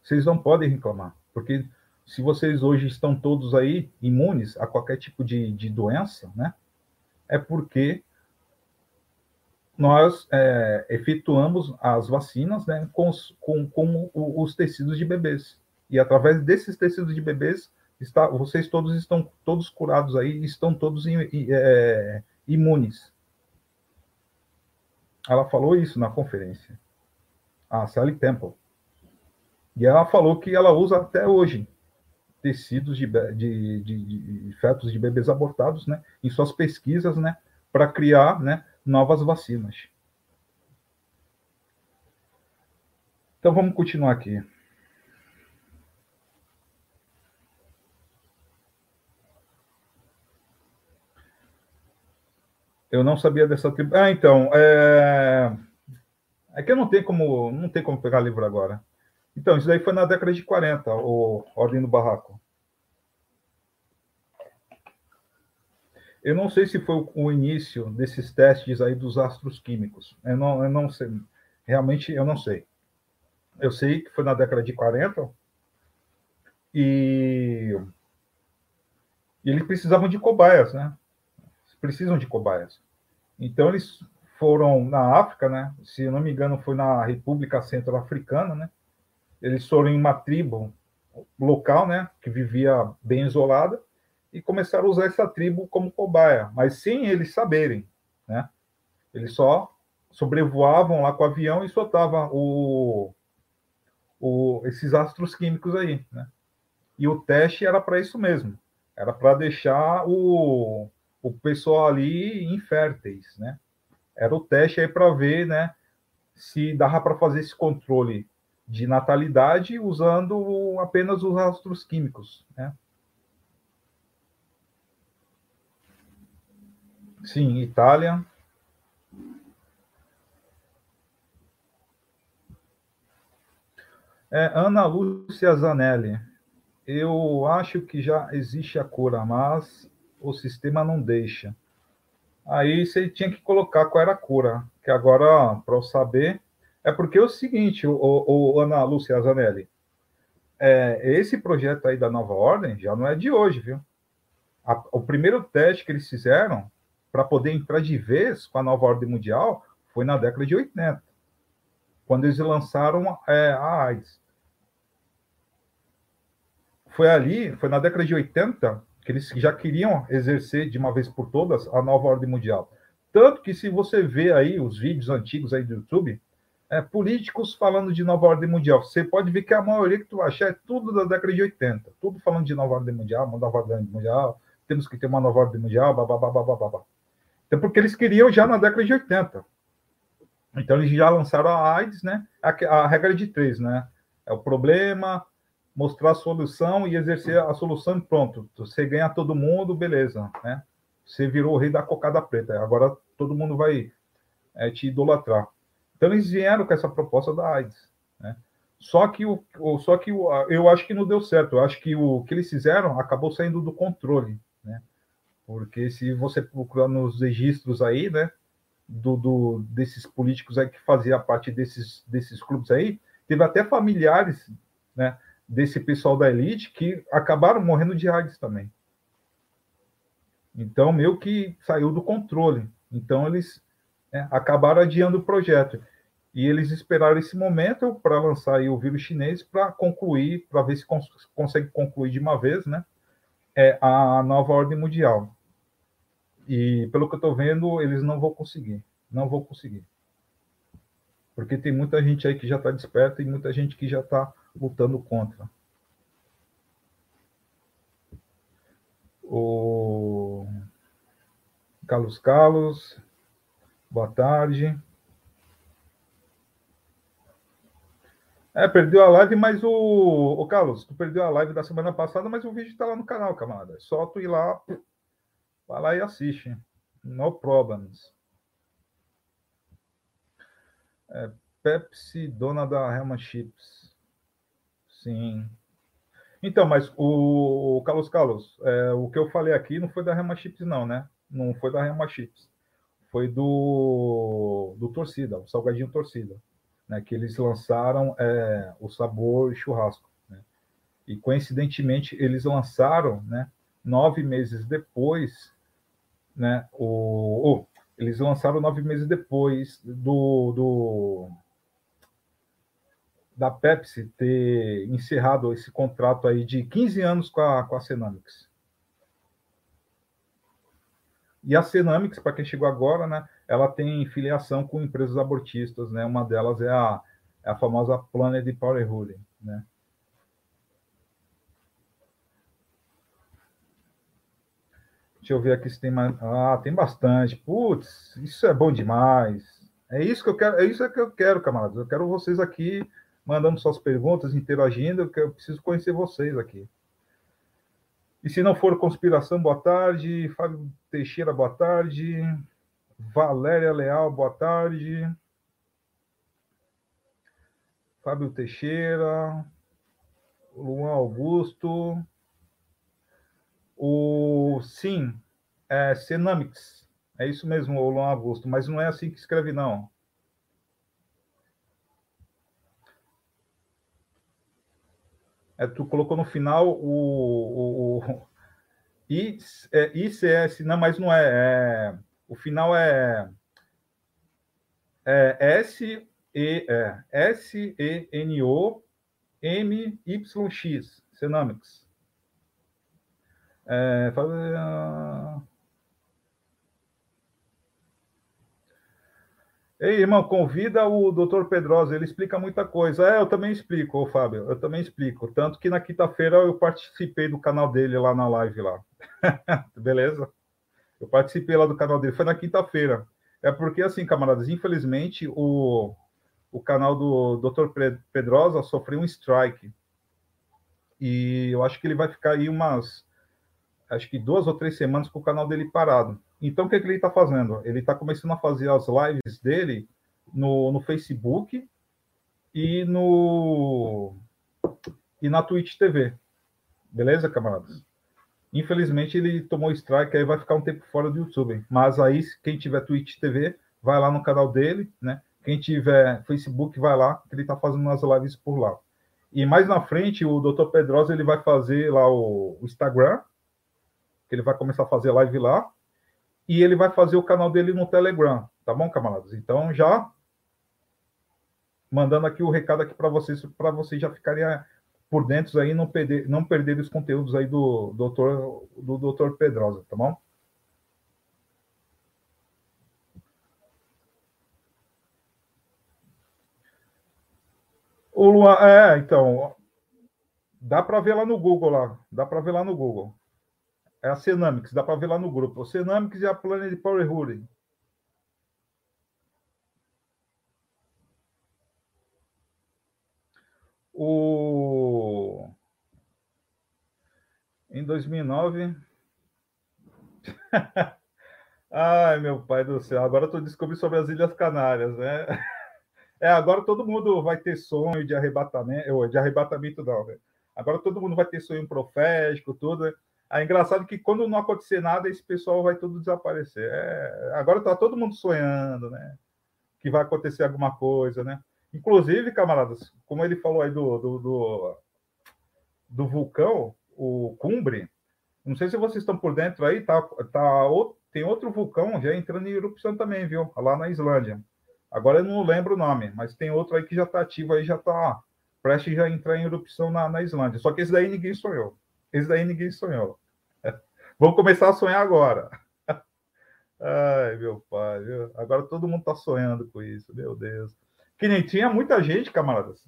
[SPEAKER 1] Vocês não podem reclamar, porque se vocês hoje estão todos aí imunes a qualquer tipo de, de doença, né? É porque nós é, efetuamos as vacinas né, com, os, com, com os tecidos de bebês. E através desses tecidos de bebês, está, vocês todos estão todos curados aí, estão todos é, imunes. Ela falou isso na conferência, a Sally Temple. E ela falou que ela usa até hoje tecidos de, de, de, de fetos de bebês abortados, né, em suas pesquisas, né, para criar, né, novas vacinas. Então vamos continuar aqui. Eu não sabia dessa tribo. Ah, então, é... é que eu não tenho como, não tem como pegar livro agora. Então, isso daí foi na década de 40, o Ordem do Barraco. Eu não sei se foi o início desses testes aí dos astros químicos. Eu não, eu não sei. Realmente, eu não sei. Eu sei que foi na década de 40 e, e eles precisavam de cobaias, né? Precisam de cobaias. Então, eles foram na África, né? Se não me engano, foi na República Centro-Africana, né? Eles foram em uma tribo local, né? Que vivia bem isolada e começaram a usar essa tribo como cobaia, mas sem eles saberem, né? Eles só sobrevoavam lá com o avião e soltavam o, o, esses astros químicos aí, né? E o teste era para isso mesmo, era para deixar o, o pessoal ali inférteis, né? Era o teste aí para ver, né, se dava para fazer esse controle de natalidade usando apenas os rastros químicos, né? Sim, Itália. É, Ana Lúcia Zanelli. Eu acho que já existe a cura, mas o sistema não deixa. Aí você tinha que colocar qual era a cura, que agora, para eu saber, é porque é o seguinte, o, o Ana Lúcia Zanelli, é, esse projeto aí da nova ordem já não é de hoje, viu? A, o primeiro teste que eles fizeram para poder entrar de vez com a nova ordem mundial foi na década de 80, quando eles lançaram é, a AIDS. Foi ali, foi na década de 80, que eles já queriam exercer de uma vez por todas a nova ordem mundial. Tanto que se você vê aí os vídeos antigos aí do YouTube, é, políticos falando de nova ordem mundial, você pode ver que a maioria que tu achar é tudo da década de 80, tudo falando de nova ordem mundial, uma nova ordem mundial, temos que ter uma nova ordem mundial, babá, babá, babá. Então, porque eles queriam já na década de 80. Então, eles já lançaram a AIDS, né? A, a regra de três, né? É o problema, mostrar a solução e exercer a solução pronto. Você ganha todo mundo, beleza, né? Você virou o rei da cocada preta. Agora todo mundo vai é, te idolatrar. Então eles vieram com essa proposta da AIDS, né? Só que o, só que o, eu acho que não deu certo. Eu acho que o que eles fizeram acabou saindo do controle, né? Porque se você procurar nos registros aí, né, do, do desses políticos aí que fazia parte desses desses clubes aí, teve até familiares, né, desse pessoal da elite que acabaram morrendo de AIDS também. Então, meio que saiu do controle. Então, eles né, acabaram adiando o projeto. E eles esperaram esse momento para lançar o vírus chinês para concluir, para ver se cons consegue concluir de uma vez, né? É a nova ordem mundial. E pelo que eu estou vendo, eles não vão conseguir. Não vão conseguir. Porque tem muita gente aí que já está desperta e muita gente que já está lutando contra. O Carlos Carlos, boa tarde. É, perdeu a live, mas o. o Carlos, tu perdeu a live da semana passada, mas o vídeo está lá no canal, camarada. É só tu ir lá, vai lá e assiste. No problems. É, Pepsi, dona da Helma Chips. Sim. Então, mas o, o Carlos Carlos, é, o que eu falei aqui não foi da Helma Chips, não, né? Não foi da Helma Chips. Foi do, do Torcida, o Salgadinho Torcida né, que eles lançaram é, o sabor churrasco. Né? E coincidentemente eles lançaram, né, nove meses depois, né, o, oh, eles lançaram nove meses depois do, do da Pepsi ter encerrado esse contrato aí de 15 anos com a, com a Cenamics. E a Cenamics, para quem chegou agora, né, ela tem filiação com empresas abortistas, né? Uma delas é a, é a famosa Planet Parenthood, né? Deixa eu ver aqui se tem mais. Ah, tem bastante. Putz, isso é bom demais. É isso que eu quero, é isso que eu quero, camaradas. Eu quero vocês aqui mandando suas perguntas, interagindo, que eu preciso conhecer vocês aqui. E se não for conspiração, boa tarde. Fábio Teixeira, boa tarde. Valéria Leal, boa tarde. Fábio Teixeira, Luan Augusto. O sim, é Cenamics. É isso mesmo, Luan Augusto, mas não é assim que escreve, não. É, tu colocou no final o, o, o ICS, é, não, mas não é, é o final é, é S E é, S E N O M Y X, Cenamics. É, fazer Ei, irmão, convida o doutor Pedrosa, ele explica muita coisa. É, eu também explico, Fábio, eu também explico. Tanto que na quinta-feira eu participei do canal dele lá na live lá. Beleza? Eu participei lá do canal dele, foi na quinta-feira. É porque, assim, camaradas, infelizmente, o, o canal do Dr. Pedrosa sofreu um strike. E eu acho que ele vai ficar aí umas, acho que duas ou três semanas com o canal dele parado. Então, o que, é que ele está fazendo? Ele está começando a fazer as lives dele no, no Facebook e no e na Twitch TV. Beleza, camaradas? Infelizmente, ele tomou strike, aí vai ficar um tempo fora do YouTube. Mas aí, quem tiver Twitch TV, vai lá no canal dele, né? Quem tiver Facebook, vai lá, que ele está fazendo umas lives por lá. E mais na frente, o Dr. Pedrosa, ele vai fazer lá o, Instagram, ele vai começar a fazer live lá, e ele vai fazer o canal dele no Telegram, tá bom, camaradas? Então, já mandando aqui o recado aqui para vocês, para vocês já ficarem por dentro aí, não perder, não perder os conteúdos aí do doutor, do doutor Pedrosa, tá bom? O Luan, é, então, dá para ver lá no Google lá, dá para ver lá no Google. É a Cenamics, dá para ver lá no grupo. O Cenamics e a Planet Power Holding. O... Em 2009. Ai, meu pai do céu, agora estou descobrindo sobre as Ilhas Canárias, né? É, agora todo mundo vai ter sonho de arrebatamento, de arrebatamento não, né? Agora todo mundo vai ter sonho profético, tudo. Né? É engraçado que quando não acontecer nada, esse pessoal vai tudo desaparecer. É, agora está todo mundo sonhando, né? Que vai acontecer alguma coisa, né? Inclusive, camaradas, como ele falou aí do, do, do, do vulcão, o Cumbre, não sei se vocês estão por dentro aí, tá, tá, tem outro vulcão já entrando em erupção também, viu? Lá na Islândia. Agora eu não lembro o nome, mas tem outro aí que já está ativo aí, já está prestes a entrar em erupção na, na Islândia. Só que esse daí ninguém sonhou. Esse daí ninguém sonhou. Vamos começar a sonhar agora. Ai, meu pai, viu? agora todo mundo está sonhando com isso, meu Deus. Que nem tinha muita gente, camaradas,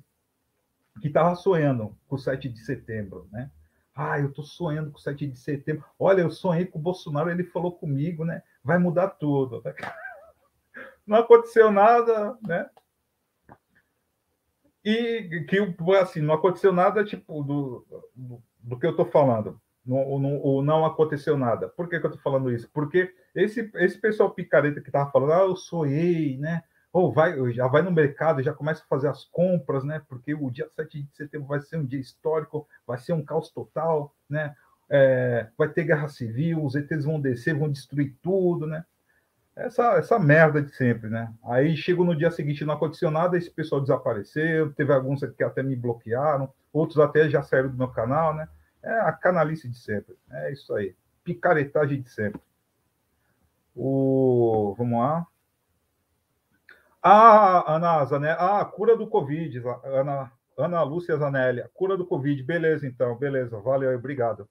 [SPEAKER 1] que estava sonhando com o 7 de setembro, né? Ah, eu estou sonhando com o 7 de setembro. Olha, eu sonhei com o Bolsonaro, ele falou comigo, né? Vai mudar tudo. Não aconteceu nada, né? E que assim, não aconteceu nada tipo do, do, do que eu estou falando. Não, não, não aconteceu nada. Por que, que eu estou falando isso? Porque esse, esse pessoal picareta que estava falando, ah, eu sonhei, né? ou vai, já vai no mercado, já começa a fazer as compras, né? Porque o dia 7 de setembro vai ser um dia histórico, vai ser um caos total, né? É, vai ter guerra civil, os ETs vão descer, vão destruir tudo, né? Essa, essa merda de sempre, né? Aí chego no dia seguinte, não aconteceu nada, esse pessoal desapareceu, teve alguns que até me bloquearam, outros até já saíram do meu canal, né? É a canalice de sempre, é isso aí, picaretagem de sempre. O, vamos lá. Ah, Ana Zané, ah, cura do Covid, Ana, Ana Lúcia Zanelli, cura do Covid, beleza, então, beleza, valeu, obrigado.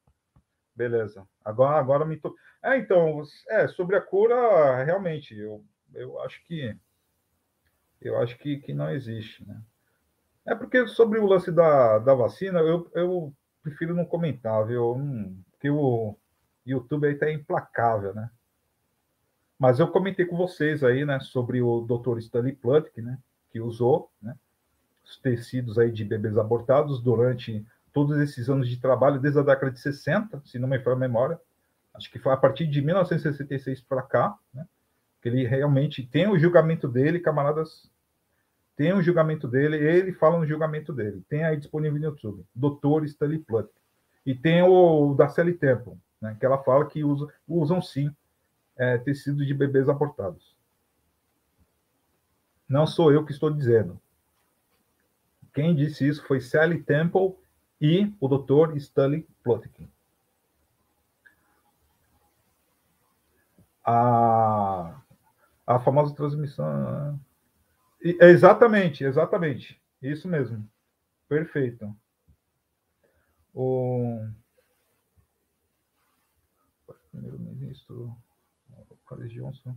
[SPEAKER 1] Beleza. Agora, agora me to... É, então, é, sobre a cura, realmente, eu, eu acho que eu acho que, que não existe, né? É porque sobre o lance da, da vacina, eu, eu prefiro não comentar, viu? Porque o YouTube aí tá implacável, né? Mas eu comentei com vocês aí, né, sobre o Dr. Stanley Plutkin, né, que usou, né, os tecidos aí de bebês abortados durante todos esses anos de trabalho, desde a década de 60, se não me falha a memória, acho que foi a partir de 1966 para cá, né, que ele realmente tem o julgamento dele, camaradas, tem o julgamento dele, ele fala no julgamento dele, tem aí disponível no YouTube, Dr. Stanley Plutkin. E tem o da Sally Temple, né, que ela fala que usa, usam sim é, de bebês abortados. Não sou eu que estou dizendo. Quem disse isso foi Sally Temple e o Dr. Stanley Plotkin. A, a famosa transmissão. Exatamente, exatamente. Isso mesmo. Perfeito. O primeiro-ministro Carlos Johnson.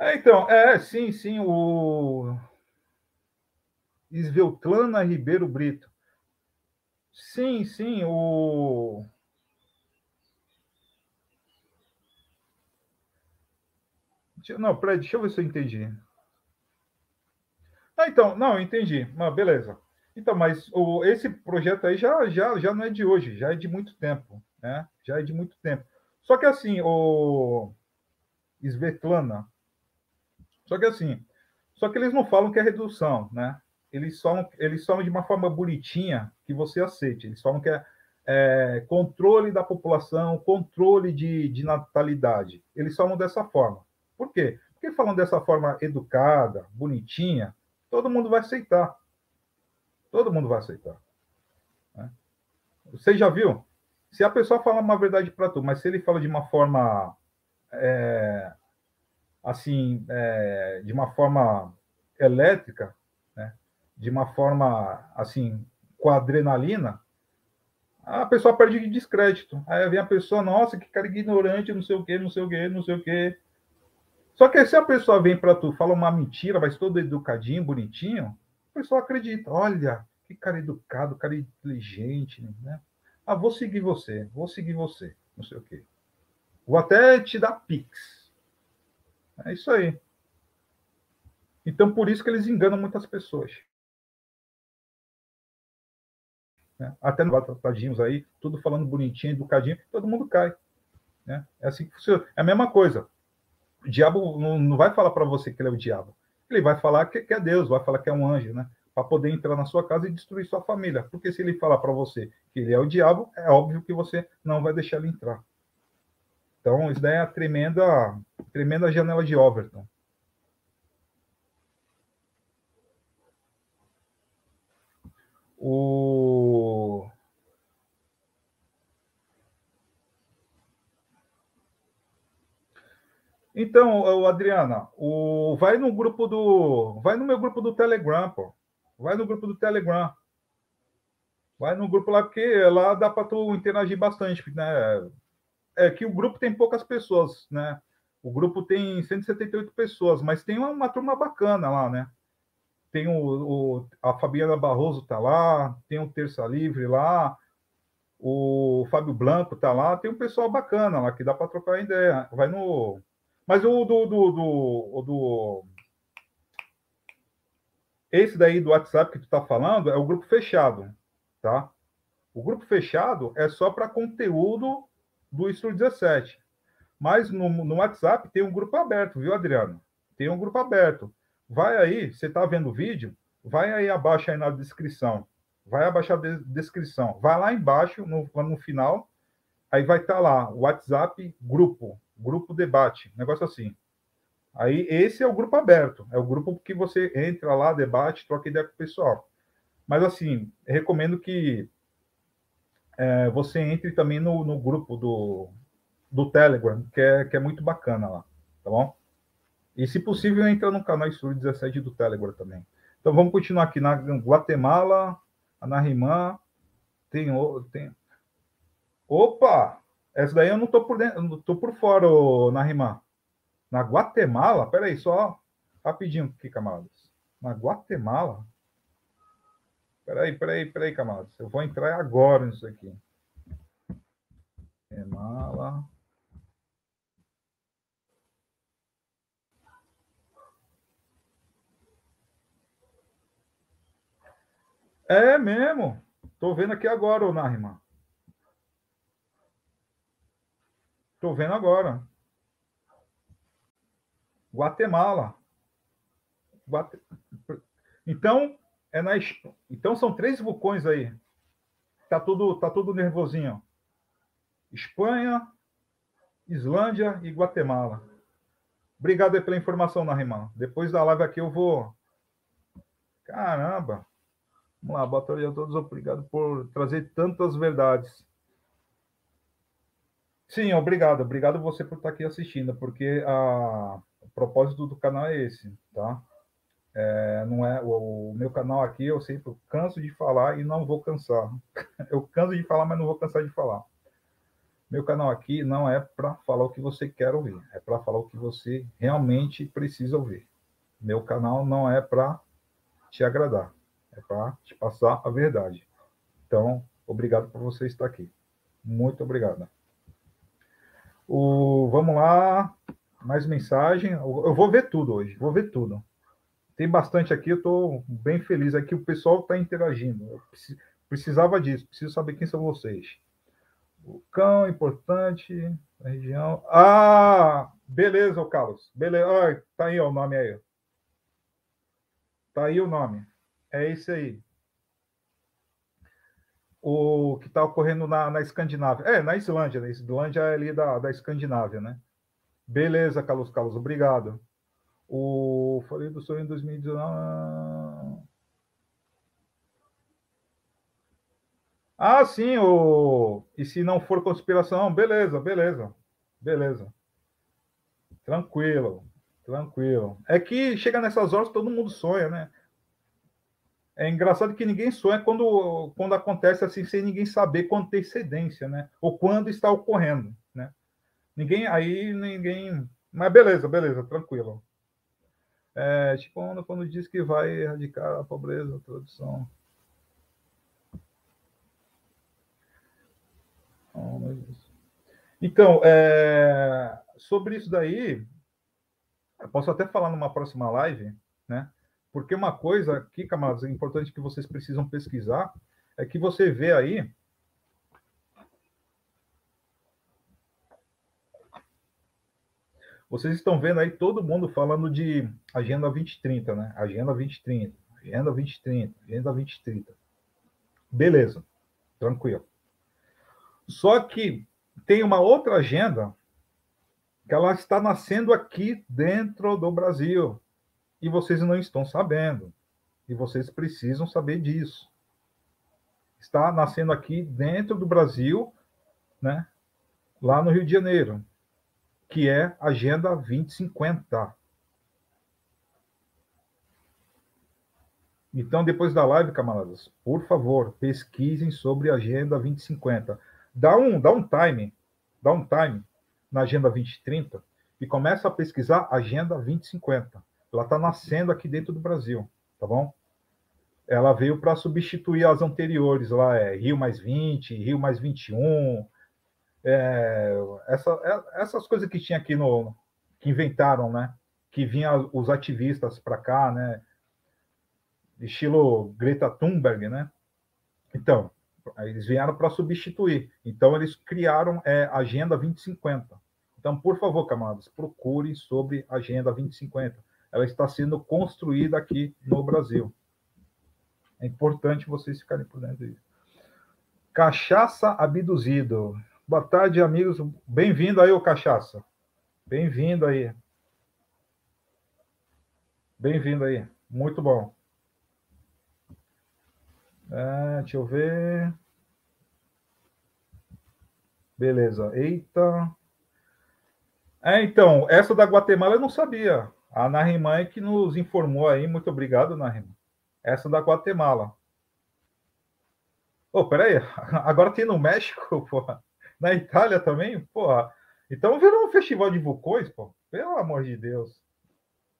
[SPEAKER 1] É, então, é, sim, sim, o Isveltlana Ribeiro Brito. Sim, sim, o Não, peraí, deixa eu ver se eu entendi. Ah, então, não, entendi. Ah, beleza. Então, mas o, esse projeto aí já, já, já não é de hoje, já é de muito tempo, né? Já é de muito tempo. Só que assim, o Svetlana, só que assim, só que eles não falam que é redução, né? Eles falam, eles falam de uma forma bonitinha que você aceite. Eles falam que é, é controle da população, controle de, de natalidade. Eles falam dessa forma. Por quê? Porque falam dessa forma educada, bonitinha, todo mundo vai aceitar. Todo mundo vai aceitar. Né? Você já viu? Se a pessoa fala uma verdade para tu, mas se ele fala de uma forma é, assim, é, de uma forma elétrica, né? de uma forma assim, com adrenalina, a pessoa perde descrédito. Aí vem a pessoa, nossa, que cara ignorante, não sei o quê, não sei o quê, não sei o quê. Só que se a pessoa vem para tu, fala uma mentira, mas todo educadinho, bonitinho, pessoal acredita. Olha, que cara educado, cara inteligente, né? Ah, vou seguir você, vou seguir você, não sei o quê. Vou até te dar pix. É isso aí. Então, por isso que eles enganam muitas pessoas. Né? Até no tadinhos aí, tudo falando bonitinho, educadinho, todo mundo cai. Né? É assim que funciona. É a mesma coisa. O diabo não, vai falar para você que ele é o diabo ele vai falar que, que é Deus, vai falar que é um anjo, né? Para poder entrar na sua casa e destruir sua família. Porque se ele falar para você que ele é o diabo, é óbvio que você não vai deixar ele entrar. Então, isso daí é a tremenda, tremenda janela de Overton. O Então, Adriana, o... vai no grupo do. Vai no meu grupo do Telegram, pô. Vai no grupo do Telegram. Vai no grupo lá, porque lá dá para tu interagir bastante, né? É que o grupo tem poucas pessoas, né? O grupo tem 178 pessoas, mas tem uma, uma turma bacana lá, né? Tem o, o, a Fabiana Barroso tá lá, tem o Terça Livre lá, o Fábio Blanco tá lá, tem um pessoal bacana lá que dá para trocar ideia. Vai no mas o do, do, do, do, Esse daí do WhatsApp que tu está falando é o grupo fechado, tá? O grupo fechado é só para conteúdo do Estúdio 17. Mas no, no WhatsApp tem um grupo aberto, viu, Adriano? Tem um grupo aberto. Vai aí, você está vendo o vídeo? Vai aí abaixo aí na descrição. Vai abaixar a descrição. Vai lá embaixo, no, no final, aí vai estar tá lá, WhatsApp grupo grupo debate, negócio assim. Aí esse é o grupo aberto, é o grupo que você entra lá, debate, troca ideia com o pessoal. Mas assim, recomendo que é, você entre também no, no grupo do, do Telegram, que é, que é muito bacana lá, tá bom? E se possível, entra no canal Estúdio 17 do Telegram também. Então vamos continuar aqui na Guatemala, na Rimã, tem, tem. Opa! Essa daí eu não tô por dentro, tô por fora, ô, Narimã. Na Guatemala? Peraí, só rapidinho aqui, camaradas. Na Guatemala? Peraí, peraí, peraí, camaradas. Eu vou entrar agora nisso aqui. Guatemala. É mesmo. Tô vendo aqui agora, ô. Estou vendo agora. Guatemala. Guate... Então, é na... então são três vulcões aí. Tá tudo, tá tudo nervosinho. Espanha, Islândia e Guatemala. Obrigado pela informação, Narimã. Depois da live aqui eu vou. Caramba! Vamos lá, batalha a todos. Obrigado por trazer tantas verdades. Sim, obrigado. Obrigado você por estar aqui assistindo, porque a, o propósito do canal é esse, tá? É, não é o, o, meu canal aqui, eu sempre canso de falar e não vou cansar. Eu canso de falar, mas não vou cansar de falar. Meu canal aqui não é para falar o que você quer ouvir, é para falar o que você realmente precisa ouvir. Meu canal não é para te agradar, é para te passar a verdade. Então, obrigado por você estar aqui. Muito obrigado. O, vamos lá, mais mensagem. Eu vou ver tudo hoje, vou ver tudo. Tem bastante aqui, eu estou bem feliz aqui. O pessoal está interagindo. Eu precisava disso, preciso saber quem são vocês. Cão, importante, região. Ah, beleza, Carlos. Beleza. Ah, tá aí ó, o nome aí. Tá aí o nome. É esse aí o que está ocorrendo na, na Escandinávia. É, na Islândia, né? Islândia é ali da, da Escandinávia, né? Beleza, Carlos Carlos, obrigado. O falei do sonho em 2019. Ah, sim, o e se não for conspiração, beleza, beleza. Beleza. Tranquilo. Tranquilo. É que chega nessas horas todo mundo sonha, né? É engraçado que ninguém sonha quando, quando acontece assim, sem ninguém saber com antecedência, né? Ou quando está ocorrendo, né? Ninguém, aí ninguém... Mas beleza, beleza, tranquilo. É, tipo, quando, quando diz que vai erradicar a pobreza, a tradução. Então, é, sobre isso daí, eu posso até falar numa próxima live, né? Porque uma coisa aqui, camaradas, é importante que vocês precisam pesquisar, é que você vê aí. Vocês estão vendo aí todo mundo falando de Agenda 2030, né? Agenda 2030, Agenda 2030, Agenda 2030. Beleza, tranquilo. Só que tem uma outra agenda que ela está nascendo aqui dentro do Brasil, e vocês não estão sabendo. E vocês precisam saber disso. está nascendo aqui dentro do Brasil, né? lá no Rio de Janeiro, que é Agenda 2050. Então, depois da live, camaradas, por favor, pesquisem sobre a Agenda 2050. Dá um, dá um time, dá um time na Agenda 2030 e começa a pesquisar Agenda 2050. Ela está nascendo aqui dentro do Brasil, tá bom? Ela veio para substituir as anteriores, lá é Rio mais 20, Rio mais 21, é, essa, é, essas coisas que tinha aqui no. que inventaram, né? Que vinha os ativistas para cá, né? Estilo Greta Thunberg, né? Então, eles vieram para substituir. Então, eles criaram é, Agenda 2050. Então, por favor, camaradas, procurem sobre Agenda 2050. Ela está sendo construída aqui no Brasil. É importante vocês ficarem por dentro disso. Cachaça abduzido. Boa tarde, amigos. Bem-vindo aí, o Cachaça. Bem-vindo aí. Bem-vindo aí. Muito bom. É, deixa eu ver. Beleza. Eita. É, então, essa da Guatemala eu não sabia. A Narimã é que nos informou aí. Muito obrigado, Narimã. Essa da Guatemala. Ô, oh, peraí. Agora tem no México, porra na Itália também, porra. Então virou um festival de vulcões, pô. Pelo amor de Deus.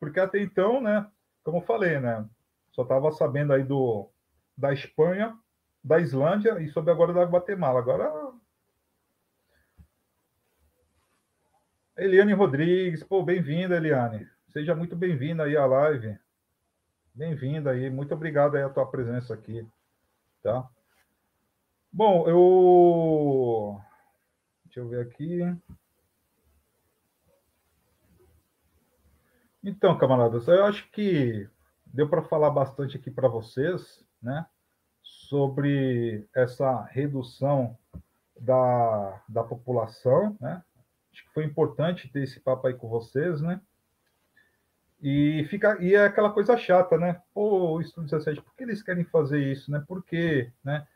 [SPEAKER 1] Porque até então, né? Como eu falei, né? Só tava sabendo aí do da Espanha, da Islândia e sobre agora da Guatemala. Agora Eliane Rodrigues, pô, bem-vinda, Eliane. Seja muito bem-vinda aí à live. Bem-vinda aí, muito obrigado aí a tua presença aqui, tá? Bom, eu Deixa eu ver aqui. Então, camaradas, eu acho que deu para falar bastante aqui para vocês, né, sobre essa redução da, da população, né? Acho que foi importante ter esse papo aí com vocês, né? E fica e é aquela coisa chata, né? Pô, o Estúdio 17, por que eles querem fazer isso, né? Por quê, né?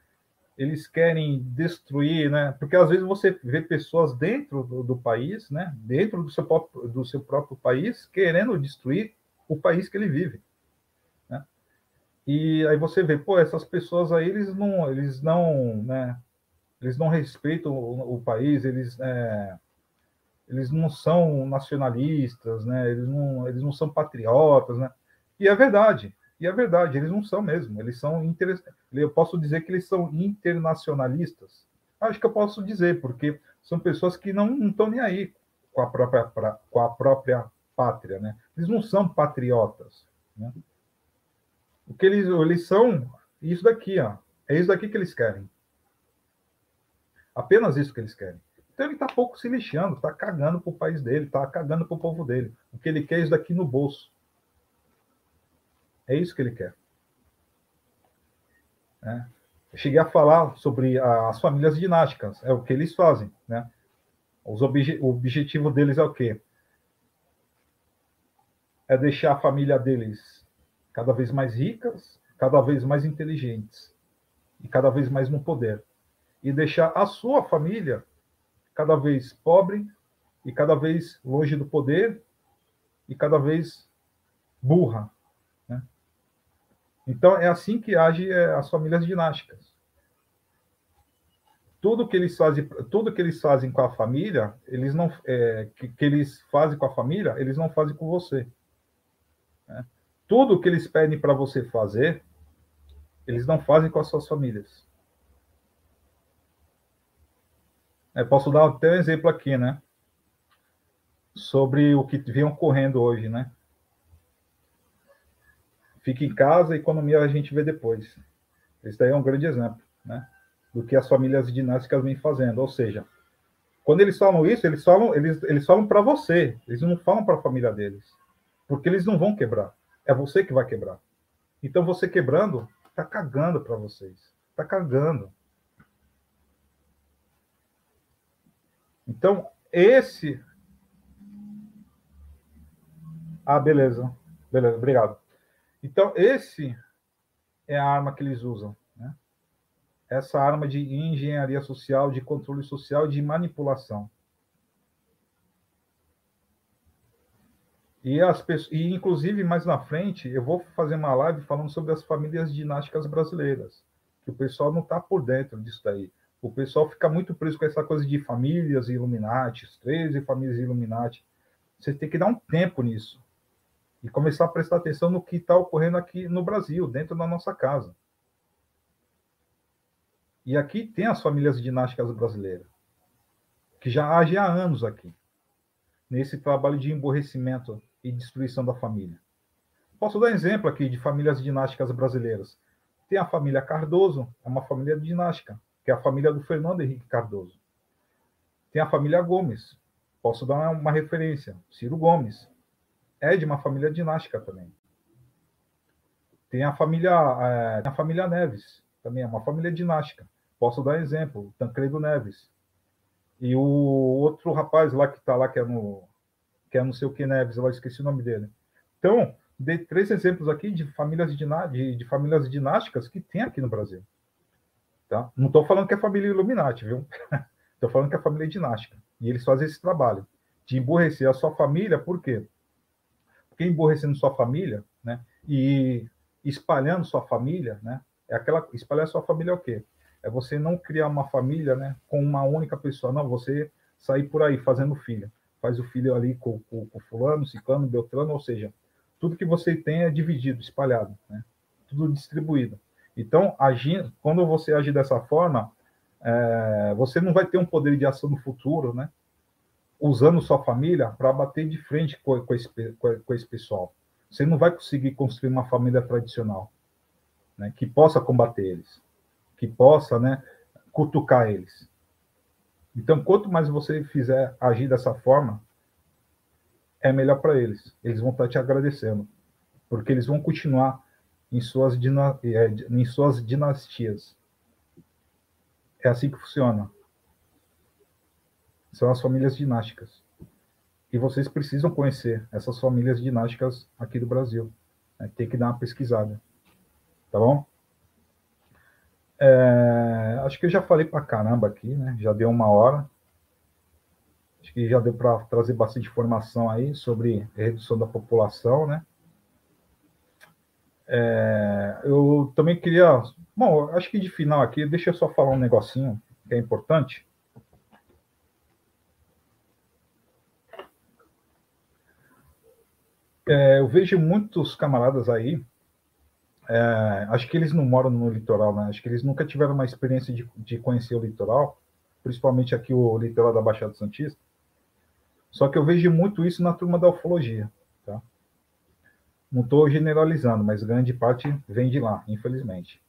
[SPEAKER 1] eles querem destruir, né? Porque às vezes você vê pessoas dentro do, do, país, né? Dentro do seu, próprio, do seu próprio país, querendo destruir o país que ele vive. Né? E aí você vê, pô, essas pessoas aí, eles não, eles não, né? Eles não respeitam o, o país, eles, é, eles não são nacionalistas, né? Eles não, eles não são patriotas, né? E é verdade, e é verdade, eles não são mesmo. Eles são inter... Eu posso dizer que eles são internacionalistas. Acho que eu posso dizer, porque são pessoas que não estão nem aí com a própria, pra... com a própria pátria, né? Eles não são patriotas. Né? O que eles, eles são, isso daqui, ó. É isso daqui que eles querem. Apenas isso que eles querem. Então ele está pouco se lixando, está cagando para o país dele, está cagando para o povo dele. O que ele quer é isso daqui no bolso. É isso que ele quer. É. Eu cheguei a falar sobre as famílias dinásticas, é o que eles fazem. Né? Obje o objetivo deles é o quê? É deixar a família deles cada vez mais ricas, cada vez mais inteligentes e cada vez mais no poder. E deixar a sua família cada vez pobre e cada vez longe do poder e cada vez burra, então, é assim que age é, as famílias dinásticas. Tudo que eles fazem, tudo que eles fazem com a família, eles não, é, que, que, eles fazem com a família, eles não fazem com você. Né? Tudo que eles pedem para você fazer, eles não fazem com as suas famílias. É, posso dar até um exemplo aqui, né? Sobre o que vem ocorrendo hoje, né? fique em casa, economia a gente vê depois. Esse daí é um grande exemplo, né? Do que as famílias dinásticas vêm fazendo. Ou seja, quando eles falam isso, eles falam, eles, eles falam para você, eles não falam para a família deles. Porque eles não vão quebrar. É você que vai quebrar. Então você quebrando, tá cagando para vocês. Tá cagando. Então, esse. Ah, beleza. Beleza, obrigado. Então, esse é a arma que eles usam. Né? essa arma de engenharia social, de controle social, de manipulação. E, as pessoas, e, inclusive, mais na frente, eu vou fazer uma live falando sobre as famílias dinásticas brasileiras, que o pessoal não está por dentro disso daí. O pessoal fica muito preso com essa coisa de famílias Illuminati, 13 famílias Illuminati. Você tem que dar um tempo nisso e começar a prestar atenção no que está ocorrendo aqui no Brasil, dentro da nossa casa. E aqui tem as famílias dinásticas brasileiras, que já agem há anos aqui, nesse trabalho de emborrecimento e destruição da família. Posso dar exemplo aqui de famílias dinásticas brasileiras. Tem a família Cardoso, é uma família dinástica, que é a família do Fernando Henrique Cardoso. Tem a família Gomes, posso dar uma referência, Ciro Gomes, é de uma família dinástica também. Tem a família, é, a família Neves, também é uma família dinástica. Posso dar exemplo, Tancredo Neves. E o outro rapaz lá que está lá, que é no que é não sei o que Neves, eu esqueci o nome dele. Então, dei três exemplos aqui de famílias, de, de famílias dinásticas que tem aqui no Brasil. Tá? Não estou falando que é família Illuminati, viu? Estou falando que é família dinástica. E eles fazem esse trabalho de emborrecer a sua família, por quê? Porque emborrecendo sua família, né? E espalhando sua família, né? É aquela espalhar sua família é o quê? É você não criar uma família, né? Com uma única pessoa, não. Você sair por aí fazendo filho faz o filho ali com, com, com fulano, ciclano, beltrano, ou seja, tudo que você tem é dividido, espalhado, né? tudo distribuído. Então, agindo, quando você agir dessa forma, é, você não vai ter um poder de ação no futuro, né? Usando sua família para bater de frente com, com, esse, com, esse pessoal. Você não vai conseguir construir uma família tradicional, né? Que possa combater eles, que possa, né? Cutucar eles. Então, quanto mais você fizer agir dessa forma, é melhor para eles. Eles vão estar te agradecendo, porque eles vão continuar em suas, é, em suas dinastias. É assim que funciona. São as famílias dinásticas. E vocês precisam conhecer essas famílias dinásticas aqui do Brasil. Né? Tem que dar uma pesquisada. Tá bom? É, acho que eu já falei para caramba aqui, né? Já deu uma hora. Acho que já deu para trazer bastante informação aí sobre redução da população, né? É, eu também queria. Bom, acho que de final aqui, deixa eu só falar um negocinho que é importante. É, eu vejo muitos camaradas aí é, acho que eles não moram no litoral, né? Acho que eles nunca tiveram uma experiência de, de conhecer o litoral, principalmente aqui o litoral da Baixada Santista. Só que eu vejo muito isso na turma da ufologia? Não estou generalizando, mas grande parte vem de lá, infelizmente.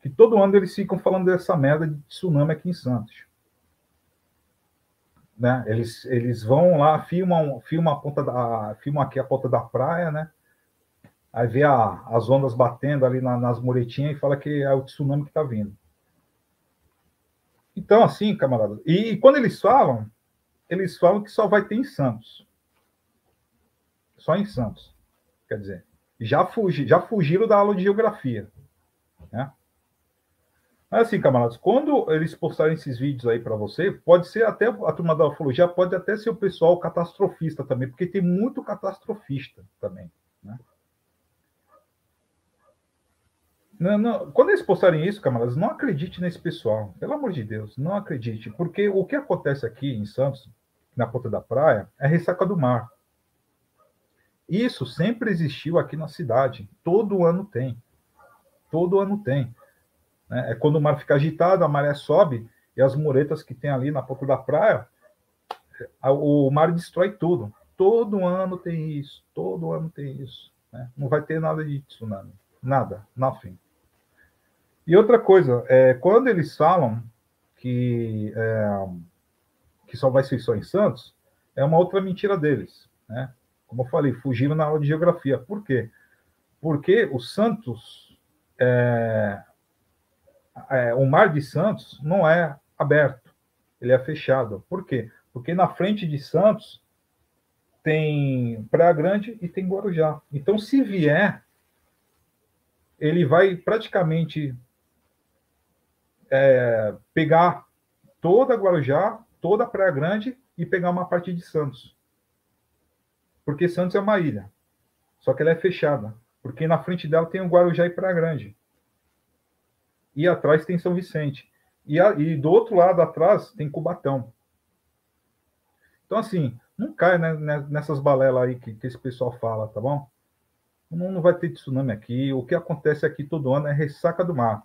[SPEAKER 1] Que todo ano eles ficam falando dessa merda de tsunami aqui em Santos. Né? Eles, eles vão lá, filmam, filmam, a ponta da, filmam aqui a ponta da praia, né? aí vê a, as ondas batendo ali na, nas muretinhas e fala que é o tsunami que está vindo. Então, assim, camarada, e, e quando eles falam, eles falam que só vai ter em Santos. Só em Santos. Quer dizer, já, fugi, já fugiram da aula de geografia. Né? Mas assim, camaradas, quando eles postarem esses vídeos aí para você, pode ser até a turma da ufologia, pode até ser o pessoal catastrofista também, porque tem muito catastrofista também. Né? Não, não, quando eles postarem isso, camaradas, não acredite nesse pessoal. Pelo amor de Deus, não acredite. Porque o que acontece aqui em Santos, na ponta da praia, é ressaca do mar. Isso sempre existiu aqui na cidade. Todo ano tem. Todo ano tem. Né? É quando o mar fica agitado, a maré sobe e as muretas que tem ali na ponta da praia, o mar destrói tudo. Todo ano tem isso. Todo ano tem isso. Né? Não vai ter nada de tsunami. Nada. Nothing. E outra coisa, é, quando eles falam que, é, que só vai ser só em Santos, é uma outra mentira deles. Né? Como eu falei, fugiram na aula de geografia. Por quê? Porque o Santos, é, é, o mar de Santos não é aberto, ele é fechado. Por quê? Porque na frente de Santos tem Praia Grande e tem Guarujá. Então, se vier, ele vai praticamente é, pegar toda Guarujá, toda Praia Grande e pegar uma parte de Santos. Porque Santos é uma ilha. Só que ela é fechada. Porque na frente dela tem o Guarujá e Praia Grande. E atrás tem São Vicente. E, a, e do outro lado atrás tem Cubatão. Então, assim, não cai né, né, nessas balelas aí que, que esse pessoal fala, tá bom? Não, não vai ter tsunami aqui. O que acontece aqui todo ano é ressaca do mar.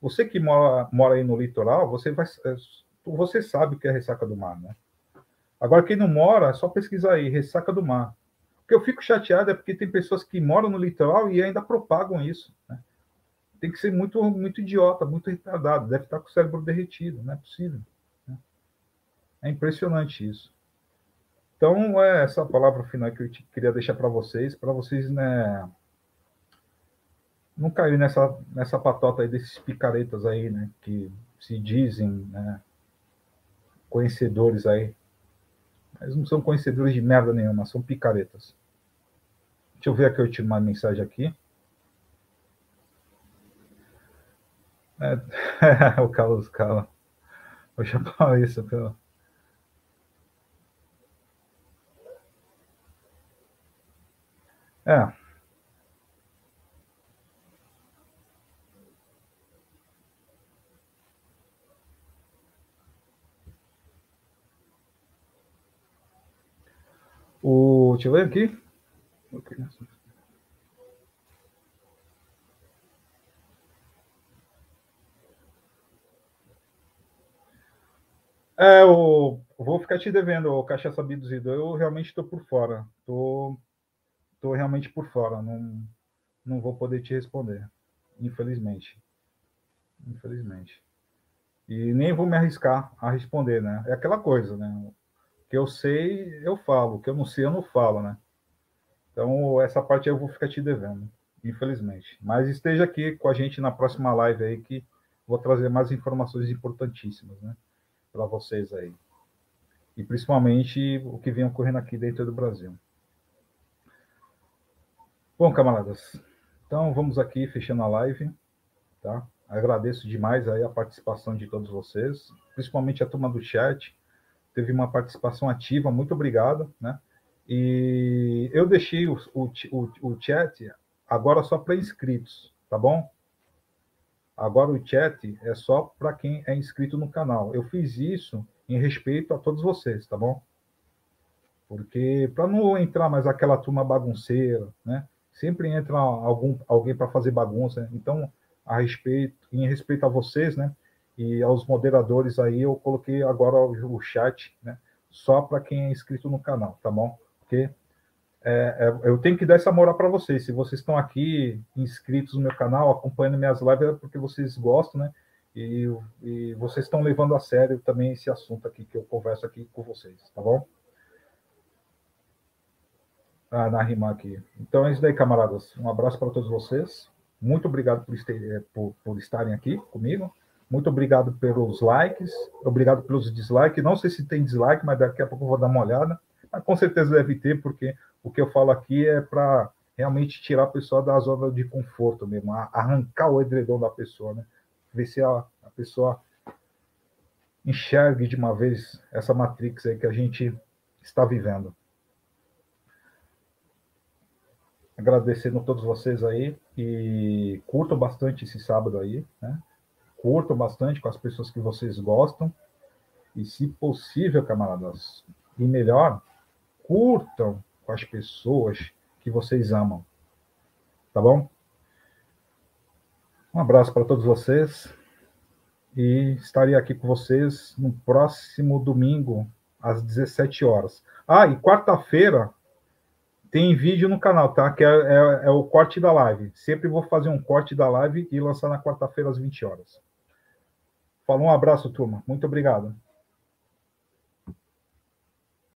[SPEAKER 1] Você que mora, mora aí no litoral, você vai, é, você sabe o que é ressaca do mar, né? Agora, quem não mora, é só pesquisar aí, ressaca do mar. O que eu fico chateado é porque tem pessoas que moram no litoral e ainda propagam isso. Né? Tem que ser muito, muito idiota, muito retardado, deve estar com o cérebro derretido, não é possível. Né? É impressionante isso. Então, é essa palavra final que eu queria deixar para vocês, para vocês né, não cair nessa, nessa patota aí desses picaretas aí, né, que se dizem né, conhecedores aí. Mas não são conhecedores de merda nenhuma, são picaretas. Deixa eu ver aqui, tiro uma mensagem aqui. É, o Carlos Cala. Chamar isso pelo. É. O, deixa eu ver aqui. É, eu vou ficar te devendo, o Cachaça Biduzido. Eu realmente estou por fora. Estou tô, tô realmente por fora. Não, não vou poder te responder. Infelizmente. Infelizmente. E nem vou me arriscar a responder, né? É aquela coisa, né? Eu sei, eu falo. O que eu não sei, eu não falo, né? Então, essa parte eu vou ficar te devendo, infelizmente. Mas esteja aqui com a gente na próxima live aí, que vou trazer mais informações importantíssimas, né? Para vocês aí. E principalmente o que vem ocorrendo aqui dentro do Brasil. Bom, camaradas, então vamos aqui fechando a live, tá? Agradeço demais aí a participação de todos vocês, principalmente a turma do chat, teve uma participação ativa, muito obrigado, né? E eu deixei o, o, o, chat agora só para inscritos, tá bom? Agora o chat é só para quem é inscrito no canal. Eu fiz isso em respeito a todos vocês, tá bom? Porque para não entrar mais aquela turma bagunceira, né? Sempre entra algum alguém para fazer bagunça. Então, a respeito, em respeito a vocês, né? E aos moderadores aí, eu coloquei agora o chat, né? Só para quem é inscrito no canal, tá bom? Porque é, é, eu tenho que dar essa moral para vocês. Se vocês estão aqui inscritos no meu canal, acompanhando minhas lives, é porque vocês gostam, né? E, e vocês estão levando a sério também esse assunto aqui que eu converso aqui com vocês, tá bom? Ah, na rima aqui. Então é isso daí, camaradas. Um abraço para todos vocês. Muito obrigado por, por, por estarem aqui comigo. Muito obrigado pelos likes, obrigado pelos dislikes. Não sei se tem dislike, mas daqui a pouco eu vou dar uma olhada. Mas com certeza deve ter, porque o que eu falo aqui é para realmente tirar a pessoa da zona de conforto mesmo, arrancar o edredom da pessoa, né? Ver se a, a pessoa enxergue de uma vez essa matrix aí que a gente está vivendo. Agradecendo a todos vocês aí e curtam bastante esse sábado aí, né? Curtam bastante com as pessoas que vocês gostam. E, se possível, camaradas, e melhor, curtam com as pessoas que vocês amam. Tá bom? Um abraço para todos vocês. E estarei aqui com vocês no próximo domingo, às 17 horas. Ah, e quarta-feira tem vídeo no canal, tá? Que é, é, é, o corte da live. Sempre vou fazer um corte da live e lançar na quarta-feira às 20 horas. Falou, um abraço, turma. Muito obrigado.